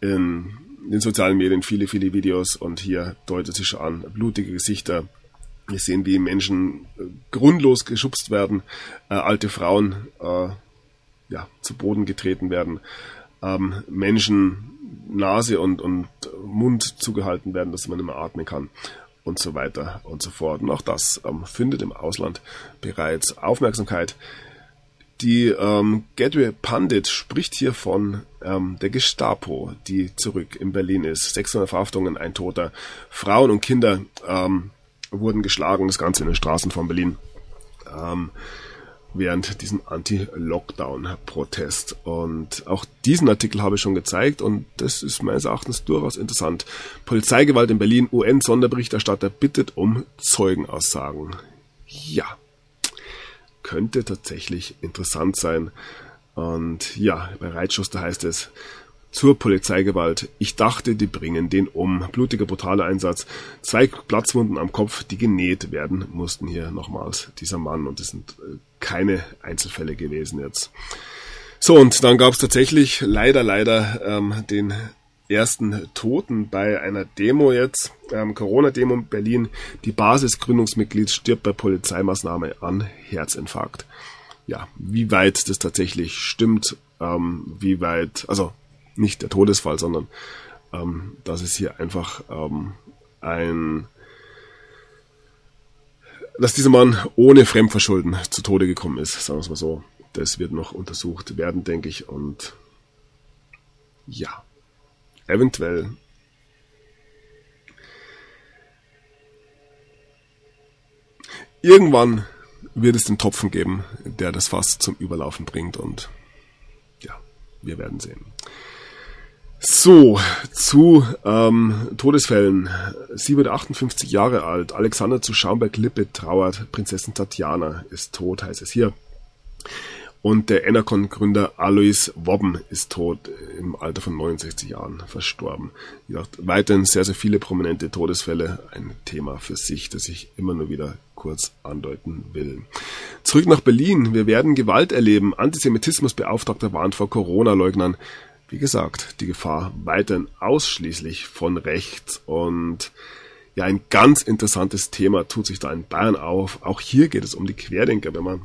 S1: in den sozialen Medien viele, viele Videos und hier deutet sich schon an, blutige Gesichter. Wir sehen, wie Menschen äh, grundlos geschubst werden, äh, alte Frauen äh, ja, zu Boden getreten werden, ähm, Menschen Nase und, und Mund zugehalten werden, dass man nicht mehr atmen kann und so weiter und so fort. Und auch das ähm, findet im Ausland bereits Aufmerksamkeit. Die ähm, Gateway Pandit spricht hier von ähm, der Gestapo, die zurück in Berlin ist. 600 Verhaftungen, ein Toter. Frauen und Kinder ähm, wurden geschlagen, das Ganze in den Straßen von Berlin. Ähm, während diesem Anti-Lockdown-Protest. Und auch diesen Artikel habe ich schon gezeigt und das ist meines Erachtens durchaus interessant. Polizeigewalt in Berlin, UN-Sonderberichterstatter bittet um Zeugenaussagen. Ja, könnte tatsächlich interessant sein. Und ja, bei Reitschuster heißt es, zur Polizeigewalt. Ich dachte, die bringen den um. Blutiger, brutaler Einsatz. Zwei Platzwunden am Kopf, die genäht werden mussten hier nochmals. Dieser Mann. Und es sind äh, keine Einzelfälle gewesen jetzt. So, und dann gab es tatsächlich leider, leider ähm, den ersten Toten bei einer Demo jetzt, ähm, Corona-Demo in Berlin. Die Basisgründungsmitglied stirbt bei Polizeimaßnahme an Herzinfarkt. Ja, wie weit das tatsächlich stimmt, ähm, wie weit, also nicht der Todesfall, sondern ähm, dass es hier einfach ähm, ein, dass dieser Mann ohne Fremdverschulden zu Tode gekommen ist, sagen wir es mal so. Das wird noch untersucht werden, denke ich. Und ja, eventuell irgendwann wird es den Topfen geben, der das Fass zum Überlaufen bringt. Und ja, wir werden sehen. So, zu ähm, Todesfällen. Sie wird 58 Jahre alt. Alexander zu Schaumberg-Lippe trauert. Prinzessin Tatjana ist tot, heißt es hier. Und der Enercon-Gründer Alois Wobben ist tot, im Alter von 69 Jahren verstorben. Wie gesagt, weiterhin sehr, sehr viele prominente Todesfälle. Ein Thema für sich, das ich immer nur wieder kurz andeuten will. Zurück nach Berlin. Wir werden Gewalt erleben. Antisemitismusbeauftragter warnt vor Corona-Leugnern wie gesagt, die Gefahr weiterhin ausschließlich von rechts und ja, ein ganz interessantes Thema tut sich da in Bayern auf. Auch hier geht es um die Querdenker, wenn man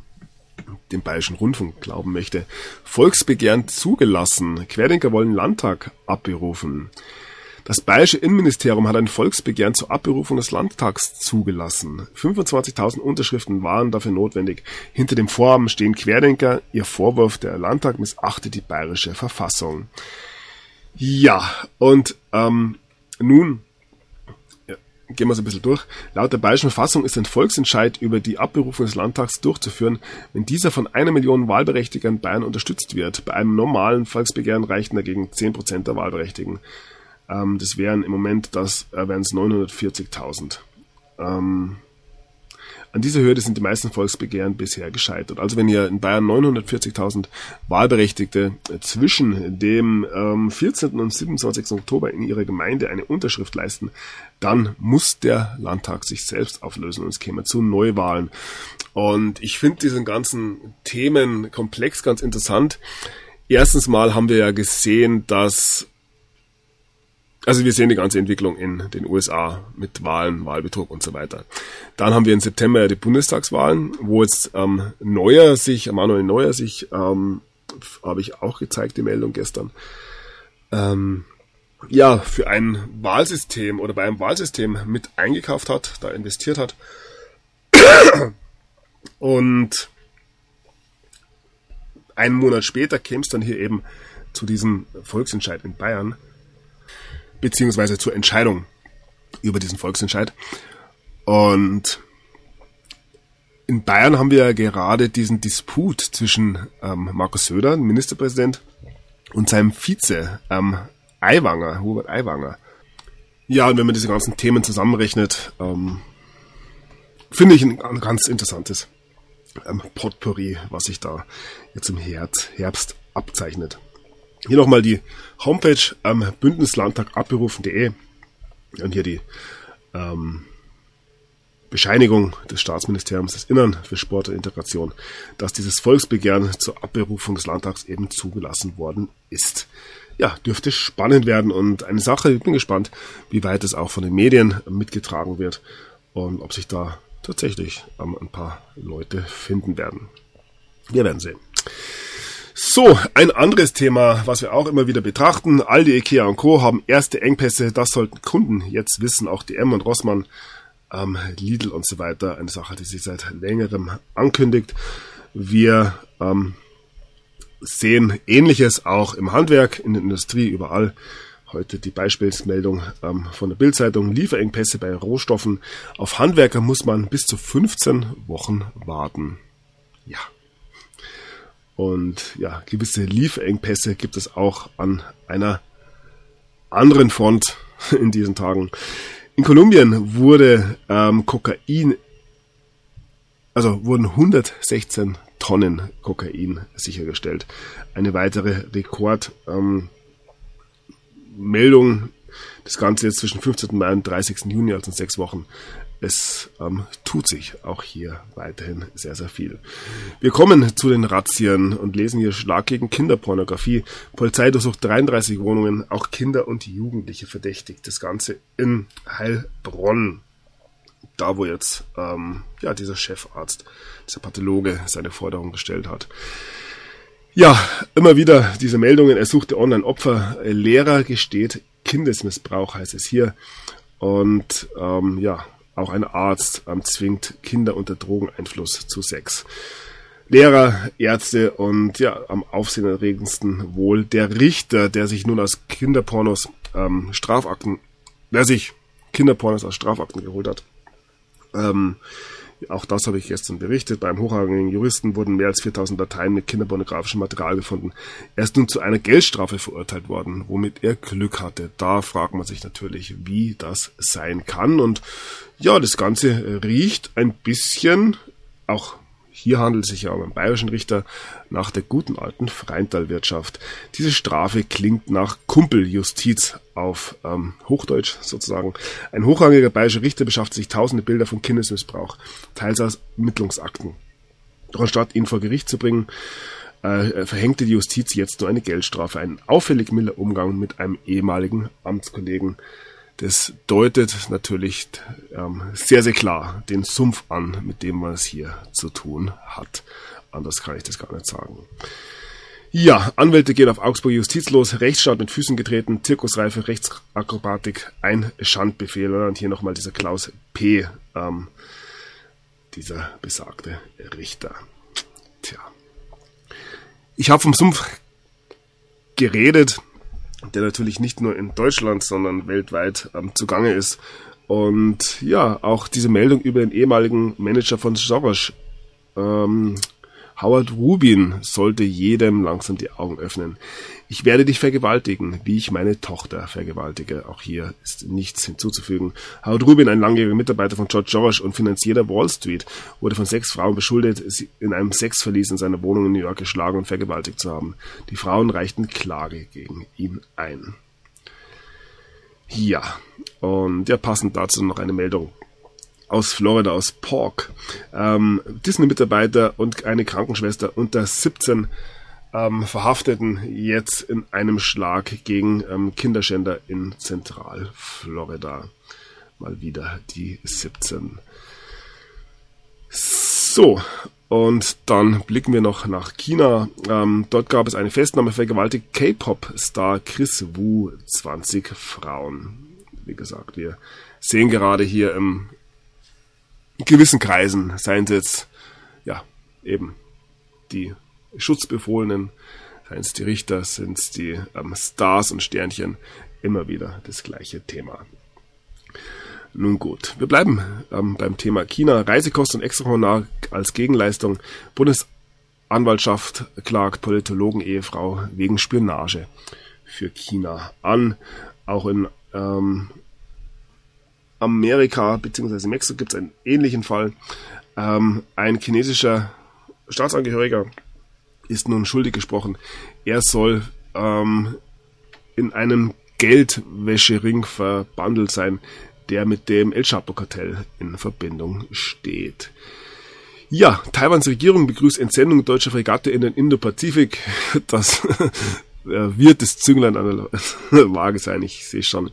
S1: dem Bayerischen Rundfunk glauben möchte. Volksbegehren zugelassen. Querdenker wollen Landtag abberufen. Das bayerische Innenministerium hat ein Volksbegehren zur Abberufung des Landtags zugelassen. 25.000 Unterschriften waren dafür notwendig. Hinter dem Vorhaben stehen Querdenker. Ihr Vorwurf, der Landtag missachtet die bayerische Verfassung. Ja, und ähm, nun gehen wir es ein bisschen durch. Laut der bayerischen Verfassung ist ein Volksentscheid über die Abberufung des Landtags durchzuführen, wenn dieser von einer Million Wahlberechtigten Bayern unterstützt wird. Bei einem normalen Volksbegehren reichten dagegen 10% der Wahlberechtigten. Ähm, das wären im Moment, das äh, wären es 940.000. Ähm, an dieser Hürde sind die meisten Volksbegehren bisher gescheitert. Also wenn ihr in Bayern 940.000 Wahlberechtigte zwischen dem ähm, 14. und 27. Oktober in ihrer Gemeinde eine Unterschrift leisten, dann muss der Landtag sich selbst auflösen und es käme zu Neuwahlen. Und ich finde diesen ganzen Themenkomplex ganz interessant. Erstens mal haben wir ja gesehen, dass also wir sehen die ganze Entwicklung in den USA mit Wahlen, Wahlbetrug und so weiter. Dann haben wir im September die Bundestagswahlen, wo jetzt ähm, Neuer sich, Manuel Neuer sich, ähm, habe ich auch gezeigt, die Meldung gestern, ähm, ja, für ein Wahlsystem oder bei einem Wahlsystem mit eingekauft hat, da investiert hat. Und einen Monat später käme es dann hier eben zu diesem Volksentscheid in Bayern beziehungsweise zur Entscheidung über diesen Volksentscheid. Und in Bayern haben wir ja gerade diesen Disput zwischen ähm, Markus Söder, Ministerpräsident, und seinem Vize, ähm, Aiwanger, Hubert Aiwanger. Ja, und wenn man diese ganzen Themen zusammenrechnet, ähm, finde ich ein, ein, ganz interessantes ähm, Potpourri, was sich da jetzt im Herbst, Herbst abzeichnet. Hier nochmal die Homepage am ähm, Bündnislandtag abberufen.de und hier die ähm, Bescheinigung des Staatsministeriums des Innern für Sport und Integration, dass dieses Volksbegehren zur Abberufung des Landtags eben zugelassen worden ist. Ja, dürfte spannend werden und eine Sache, ich bin gespannt, wie weit es auch von den Medien mitgetragen wird und ob sich da tatsächlich ähm, ein paar Leute finden werden. Wir werden sehen. So, ein anderes Thema, was wir auch immer wieder betrachten. Aldi, Ikea und Co. haben erste Engpässe. Das sollten Kunden jetzt wissen. Auch die M und Rossmann, ähm, Lidl und so weiter. Eine Sache, die sich seit längerem ankündigt. Wir ähm, sehen Ähnliches auch im Handwerk, in der Industrie, überall. Heute die Beispielsmeldung ähm, von der Bildzeitung. Lieferengpässe bei Rohstoffen. Auf Handwerker muss man bis zu 15 Wochen warten. Ja. Und ja, gewisse Lieferengpässe gibt es auch an einer anderen Front [laughs] in diesen Tagen. In Kolumbien wurde ähm, Kokain, also wurden 116 Tonnen Kokain sichergestellt. Eine weitere Rekordmeldung. Ähm, das Ganze jetzt zwischen 15. Mai und 30. Juni, also in sechs Wochen es ähm, tut sich auch hier weiterhin sehr, sehr viel. Wir kommen zu den Razzien und lesen hier Schlag gegen Kinderpornografie. Polizei durchsucht 33 Wohnungen, auch Kinder und Jugendliche verdächtigt. Das Ganze in Heilbronn. Da, wo jetzt ähm, ja, dieser Chefarzt, dieser Pathologe seine Forderung gestellt hat. Ja, immer wieder diese Meldungen. Er suchte Online-Opfer. Lehrer gesteht Kindesmissbrauch, heißt es hier. Und ähm, ja, auch ein Arzt ähm, zwingt Kinder unter Drogeneinfluss zu Sex. Lehrer, Ärzte und ja, am aufsehenerregendsten wohl der Richter, der sich nun aus Kinderpornos ähm, Strafakten, der sich Kinderpornos aus Strafakten geholt hat. Ähm, auch das habe ich gestern berichtet. Beim hochrangigen Juristen wurden mehr als 4000 Dateien mit kinderpornografischem Material gefunden. Er ist nun zu einer Geldstrafe verurteilt worden, womit er Glück hatte. Da fragt man sich natürlich, wie das sein kann. Und ja, das Ganze riecht ein bisschen, auch hier handelt es sich ja um einen bayerischen Richter nach der guten alten Freintalwirtschaft. Diese Strafe klingt nach Kumpeljustiz auf ähm, Hochdeutsch sozusagen. Ein hochrangiger bayerischer Richter beschafft sich tausende Bilder von Kindesmissbrauch, teils aus Ermittlungsakten. Doch anstatt ihn vor Gericht zu bringen, äh, verhängte die Justiz jetzt nur eine Geldstrafe. Ein auffällig milder Umgang mit einem ehemaligen Amtskollegen das deutet natürlich ähm, sehr, sehr klar den Sumpf an, mit dem man es hier zu tun hat. Anders kann ich das gar nicht sagen. Ja, Anwälte gehen auf Augsburg justizlos, Rechtsstaat mit Füßen getreten, Zirkusreife, Rechtsakrobatik, ein Schandbefehl. Und hier nochmal dieser Klaus P., ähm, dieser besagte Richter. Tja. Ich habe vom Sumpf geredet der natürlich nicht nur in Deutschland, sondern weltweit ähm, zugange ist. Und ja, auch diese Meldung über den ehemaligen Manager von Soros ähm, Howard Rubin sollte jedem langsam die Augen öffnen. Ich werde dich vergewaltigen, wie ich meine Tochter vergewaltige. Auch hier ist nichts hinzuzufügen. Howard Rubin, ein langjähriger Mitarbeiter von George Soros und Finanzier der Wall Street, wurde von sechs Frauen beschuldigt, in einem Sexverlies in seiner Wohnung in New York geschlagen und vergewaltigt zu haben. Die Frauen reichten Klage gegen ihn ein. Ja, und ja, passend dazu noch eine Meldung aus Florida, aus Pork. Ähm, Disney-Mitarbeiter und eine Krankenschwester unter 17 ähm, Verhafteten jetzt in einem Schlag gegen ähm, Kinderschänder in Zentralflorida. Mal wieder die 17. So, und dann blicken wir noch nach China. Ähm, dort gab es eine Festnahme vergewaltigt K-Pop-Star Chris Wu, 20 Frauen. Wie gesagt, wir sehen gerade hier im gewissen Kreisen, seien es jetzt, ja, eben die Schutzbefohlenen, seien es die Richter, sind es die ähm, Stars und Sternchen, immer wieder das gleiche Thema. Nun gut, wir bleiben ähm, beim Thema China. Reisekosten und Extrahonorar als Gegenleistung. Bundesanwaltschaft klagt Politologen-Ehefrau wegen Spionage für China an. Auch in ähm, Amerika bzw. Mexiko gibt es einen ähnlichen Fall. Ähm, ein chinesischer Staatsangehöriger ist nun schuldig gesprochen. Er soll ähm, in einem Geldwäschering verbandelt sein, der mit dem El Chapo-Kartell in Verbindung steht. Ja, Taiwans Regierung begrüßt Entsendung deutscher Fregatte in den Indo-Pazifik. Das wird das Zünglein an der [laughs] Waage sein, ich sehe schon.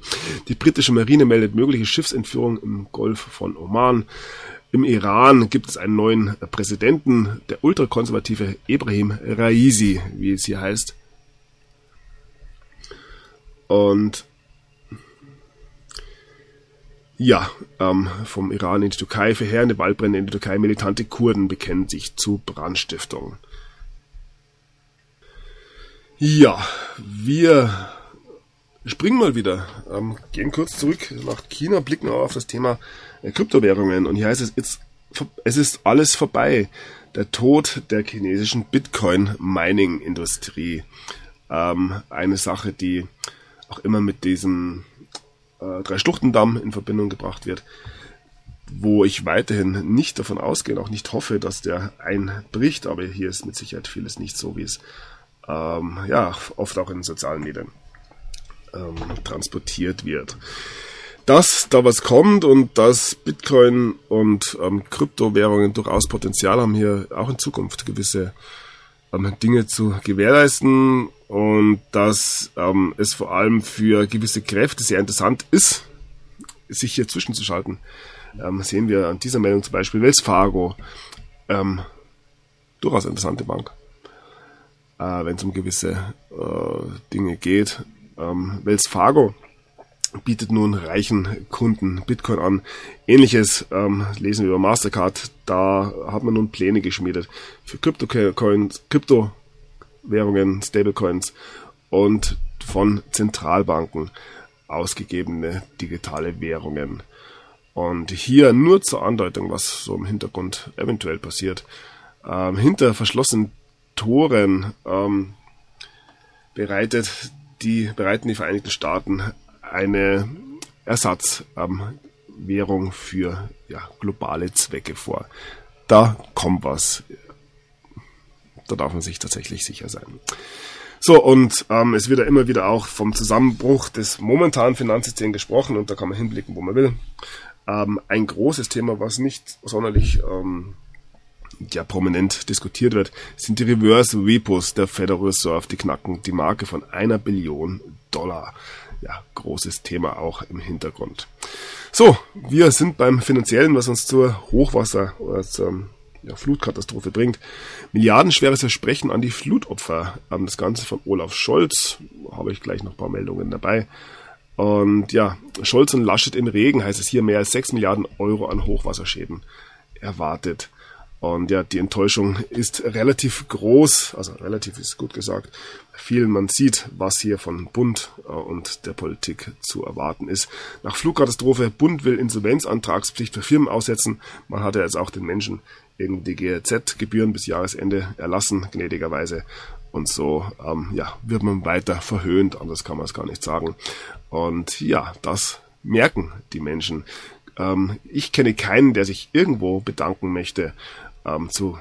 S1: Die britische Marine meldet mögliche Schiffsentführung im Golf von Oman. Im Iran gibt es einen neuen Präsidenten, der ultrakonservative Ibrahim Raisi, wie es hier heißt. Und ja, ähm, vom Iran in die Türkei, verheerende Waldbrände in der Türkei, militante Kurden bekennen sich zu Brandstiftung. Ja, wir springen mal wieder, ähm, gehen kurz zurück nach China, blicken auch auf das Thema äh, Kryptowährungen. Und hier heißt es, it's, es ist alles vorbei. Der Tod der chinesischen Bitcoin-Mining-Industrie. Ähm, eine Sache, die auch immer mit diesem äh, Drei-Schluchtendamm in Verbindung gebracht wird, wo ich weiterhin nicht davon ausgehe, auch nicht hoffe, dass der einbricht, aber hier ist mit Sicherheit vieles nicht so, wie es ähm, ja, oft auch in sozialen Medien ähm, transportiert wird. Dass da was kommt und dass Bitcoin und ähm, Kryptowährungen durchaus Potenzial haben, hier auch in Zukunft gewisse ähm, Dinge zu gewährleisten und dass ähm, es vor allem für gewisse Kräfte sehr interessant ist, sich hier zwischenzuschalten. Ähm, sehen wir an dieser Meldung zum Beispiel Wells Fargo, ähm, durchaus interessante Bank äh, wenn es um gewisse äh, Dinge geht. Ähm, Wells Fargo bietet nun reichen Kunden Bitcoin an. Ähnliches ähm, lesen wir über Mastercard. Da hat man nun Pläne geschmiedet für Kryptocoins, Kryptowährungen, Stablecoins und von Zentralbanken ausgegebene digitale Währungen. Und hier nur zur Andeutung, was so im Hintergrund eventuell passiert. Ähm, hinter verschlossenen Toren ähm, bereitet die, bereiten die Vereinigten Staaten eine Ersatzwährung ähm, für ja, globale Zwecke vor. Da kommt was. Da darf man sich tatsächlich sicher sein. So, und ähm, es wird ja immer wieder auch vom Zusammenbruch des momentanen Finanzsystems gesprochen und da kann man hinblicken, wo man will. Ähm, ein großes Thema, was nicht sonderlich ähm, ja prominent diskutiert wird, sind die Reverse Repos der Federal Reserve. Die knacken die Marke von einer Billion Dollar. Ja, großes Thema auch im Hintergrund. So, wir sind beim Finanziellen, was uns zur Hochwasser oder zur ja, Flutkatastrophe bringt. Milliardenschweres Versprechen an die Flutopfer. Das Ganze von Olaf Scholz. Habe ich gleich noch ein paar Meldungen dabei. Und ja, Scholz und Laschet im Regen heißt es hier mehr als 6 Milliarden Euro an Hochwasserschäden erwartet. Und ja, die Enttäuschung ist relativ groß, also relativ ist gut gesagt. Vielen man sieht, was hier von Bund äh, und der Politik zu erwarten ist. Nach Flugkatastrophe, Bund will Insolvenzantragspflicht für Firmen aussetzen. Man hat ja jetzt auch den Menschen in die GEZ-Gebühren bis Jahresende erlassen, gnädigerweise. Und so ähm, ja, wird man weiter verhöhnt, anders kann man es gar nicht sagen. Und ja, das merken die Menschen. Ähm, ich kenne keinen, der sich irgendwo bedanken möchte ähm, zu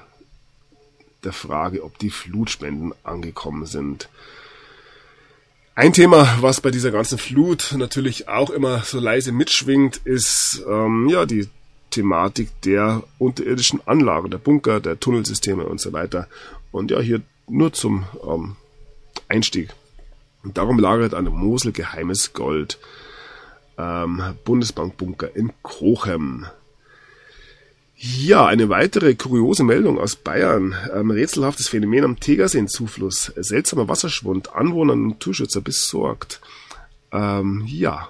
S1: der Frage, ob die Flutspenden angekommen sind. Ein Thema, was bei dieser ganzen Flut natürlich auch immer so leise mitschwingt, ist ähm, ja die Thematik der unterirdischen Anlagen, der Bunker, der Tunnelsysteme und so weiter. Und ja, hier nur zum ähm, Einstieg. Und darum lagert an der Mosel geheimes Gold. Ähm, Bundesbankbunker in Krochem. Ja, eine weitere kuriose Meldung aus Bayern. Ähm, rätselhaftes Phänomen am Tegerseenzufluss. Seltsamer Wasserschwund. Anwohner und Naturschützer besorgt. Ähm, ja,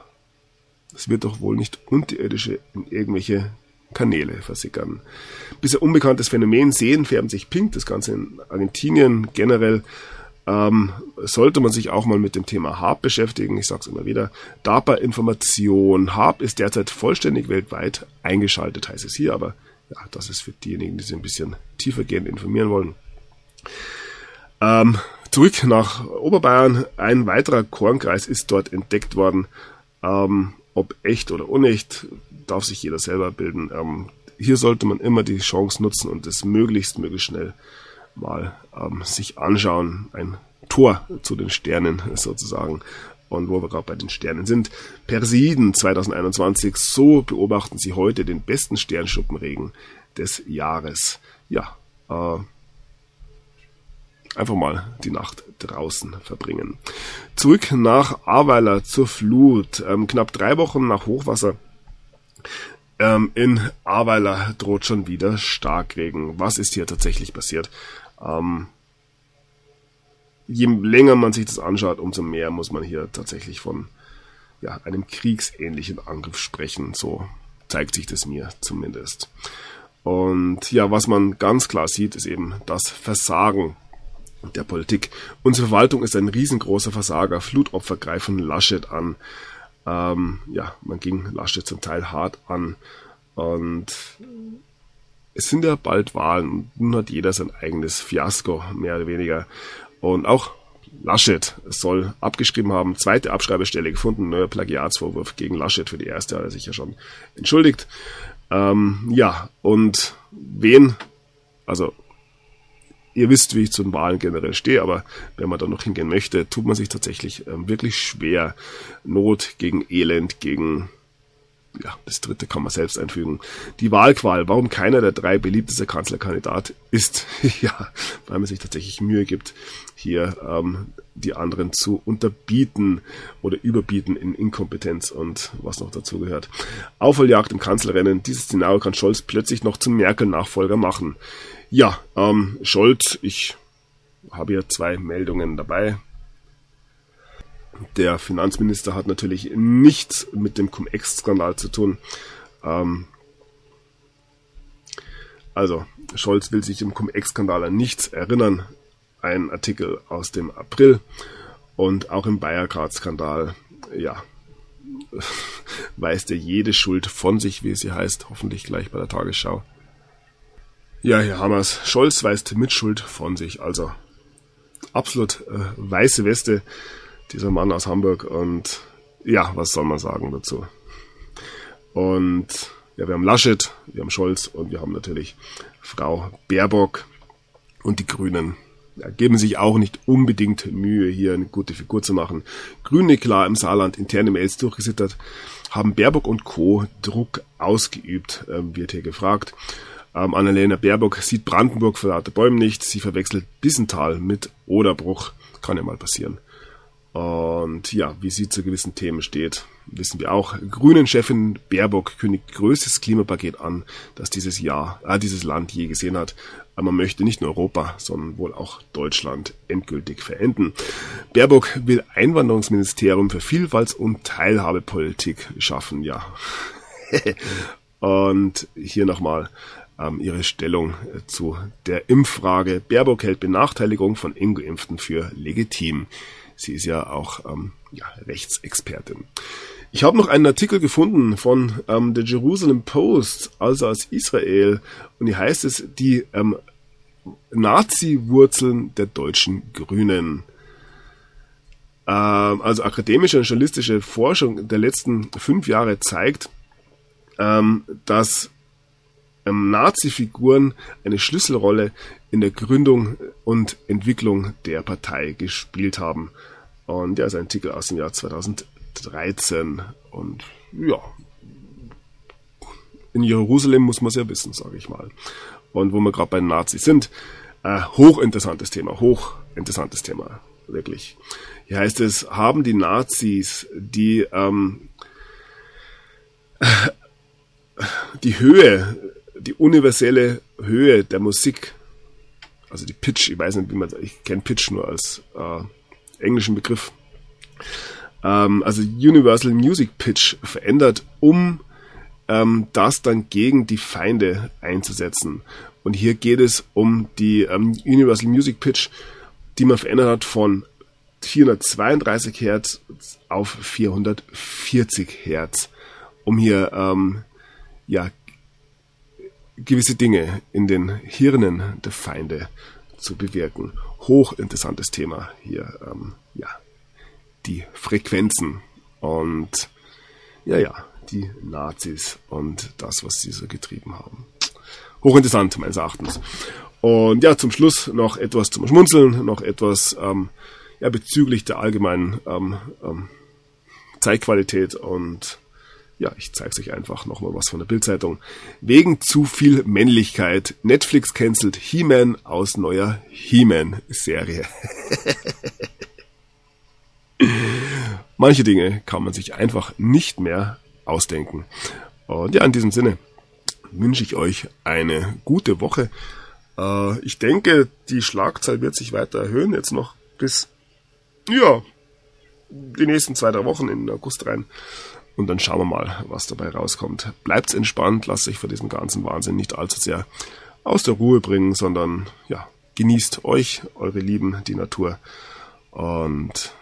S1: es wird doch wohl nicht unterirdische in irgendwelche Kanäle versickern. Bisher unbekanntes Phänomen. Seen färben sich pink. Das Ganze in Argentinien generell. Ähm, sollte man sich auch mal mit dem Thema HAB beschäftigen. Ich sage es immer wieder. DARPA-Information. HAB ist derzeit vollständig weltweit eingeschaltet, heißt es hier, aber ja, das ist für diejenigen, die sich ein bisschen tiefergehend informieren wollen. Ähm, zurück nach Oberbayern. Ein weiterer Kornkreis ist dort entdeckt worden. Ähm, ob echt oder unecht, darf sich jeder selber bilden. Ähm, hier sollte man immer die Chance nutzen und es möglichst, möglichst schnell mal ähm, sich anschauen. Ein Tor zu den Sternen sozusagen. Und wo wir gerade bei den Sternen sind, Perseiden 2021, so beobachten Sie heute den besten Sternschuppenregen des Jahres. Ja, äh, einfach mal die Nacht draußen verbringen. Zurück nach Aweiler zur Flut. Ähm, knapp drei Wochen nach Hochwasser ähm, in Aweiler droht schon wieder Starkregen. Was ist hier tatsächlich passiert? Ähm, je länger man sich das anschaut, umso mehr muss man hier tatsächlich von ja, einem kriegsähnlichen Angriff sprechen. So zeigt sich das mir zumindest. Und ja, was man ganz klar sieht, ist eben das Versagen der Politik. Unsere Verwaltung ist ein riesengroßer Versager. Flutopfer greifen Laschet an. Ähm, ja, man ging Laschet zum Teil hart an. Und es sind ja bald Wahlen. Nun hat jeder sein eigenes Fiasko, mehr oder weniger. Und auch Laschet soll abgeschrieben haben, zweite Abschreibestelle gefunden, neuer Plagiatsvorwurf gegen Laschet für die erste hat er sich ja schon entschuldigt. Ähm, ja, und wen, also ihr wisst, wie ich zu den Wahlen generell stehe, aber wenn man da noch hingehen möchte, tut man sich tatsächlich ähm, wirklich schwer. Not gegen Elend, gegen ja, das dritte kann man selbst einfügen. Die Wahlqual, warum keiner der drei beliebteste Kanzlerkandidat ist. [laughs] ja, weil man sich tatsächlich Mühe gibt, hier ähm, die anderen zu unterbieten oder überbieten in Inkompetenz und was noch dazu gehört. Aufholjagd im Kanzlerrennen. Dieses Szenario kann Scholz plötzlich noch zum Merkel-Nachfolger machen. Ja, ähm, Scholz, ich habe hier zwei Meldungen dabei. Der Finanzminister hat natürlich nichts mit dem Cum-Ex-Skandal zu tun. Ähm, also, Scholz will sich im Cum-Ex-Skandal an nichts erinnern. Ein Artikel aus dem April und auch im Bayergrad-Skandal, ja, [laughs] weist er jede Schuld von sich, wie sie heißt, hoffentlich gleich bei der Tagesschau. Ja, Herr Hammers, Scholz weist Mitschuld von sich, also absolut äh, weiße Weste dieser Mann aus Hamburg. Und ja, was soll man sagen dazu? Und ja, wir haben Laschet, wir haben Scholz und wir haben natürlich Frau Baerbock und die Grünen. Ja, geben sich auch nicht unbedingt Mühe, hier eine gute Figur zu machen. Grüne klar im Saarland interne Mails durchgesittert, haben Baerbock und Co. Druck ausgeübt, äh, wird hier gefragt. Ähm, Annalena Baerbock sieht Brandenburg vor lauter Bäumen nicht. Sie verwechselt Bissental mit Oderbruch. Kann ja mal passieren. Und ja, wie sie zu gewissen Themen steht, wissen wir auch. Grünen-Chefin Baerbock kündigt größtes Klimapaket an, das dieses Jahr, äh, dieses Land je gesehen hat. Aber man möchte nicht nur Europa, sondern wohl auch Deutschland endgültig verenden. Baerbock will Einwanderungsministerium für Vielfalt- und Teilhabepolitik schaffen, ja. [laughs] und hier nochmal ähm, ihre Stellung äh, zu der Impffrage. Baerbock hält Benachteiligung von Ungeimpften für legitim. Sie ist ja auch ähm, ja, Rechtsexpertin. Ich habe noch einen Artikel gefunden von ähm, der Jerusalem Post, also aus Israel, und hier heißt es, die ähm, Nazi-Wurzeln der deutschen Grünen. Ähm, also akademische und journalistische Forschung der letzten fünf Jahre zeigt, ähm, dass ähm, Nazi-Figuren eine Schlüsselrolle in der Gründung und Entwicklung der Partei gespielt haben. Und ja, ist ein Artikel aus dem Jahr 2013. Und ja, in Jerusalem muss man es ja wissen, sage ich mal. Und wo wir gerade bei den Nazis sind, äh, hochinteressantes Thema, hochinteressantes Thema, wirklich. Hier heißt es, haben die Nazis die, ähm, die Höhe, die universelle Höhe der Musik, also die Pitch, ich weiß nicht, wie man, ich kenne Pitch nur als äh, englischen Begriff, ähm, also Universal Music Pitch verändert, um ähm, das dann gegen die Feinde einzusetzen. Und hier geht es um die ähm, Universal Music Pitch, die man verändert hat von 432 Hertz auf 440 Hertz, um hier ähm, ja gewisse Dinge in den Hirnen der Feinde zu bewirken. Hochinteressantes Thema hier, ähm, ja, die Frequenzen und ja, ja, die Nazis und das, was sie so getrieben haben. Hochinteressant meines Erachtens. Und ja, zum Schluss noch etwas zum Schmunzeln, noch etwas ähm, ja, bezüglich der allgemeinen ähm, ähm, Zeitqualität und ja, ich zeige euch einfach nochmal was von der Bildzeitung. Wegen zu viel Männlichkeit. Netflix cancelt He-Man aus neuer He-Man-Serie. [laughs] Manche Dinge kann man sich einfach nicht mehr ausdenken. Und ja, in diesem Sinne wünsche ich euch eine gute Woche. Äh, ich denke, die Schlagzahl wird sich weiter erhöhen, jetzt noch bis, ja, die nächsten zwei, drei Wochen in August rein. Und dann schauen wir mal, was dabei rauskommt. Bleibt entspannt, lasst euch von diesem ganzen Wahnsinn nicht allzu sehr aus der Ruhe bringen, sondern ja, genießt euch, eure Lieben, die Natur. Und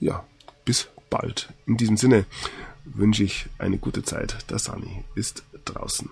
S1: ja, bis bald. In diesem Sinne wünsche ich eine gute Zeit. Der Sunny ist draußen.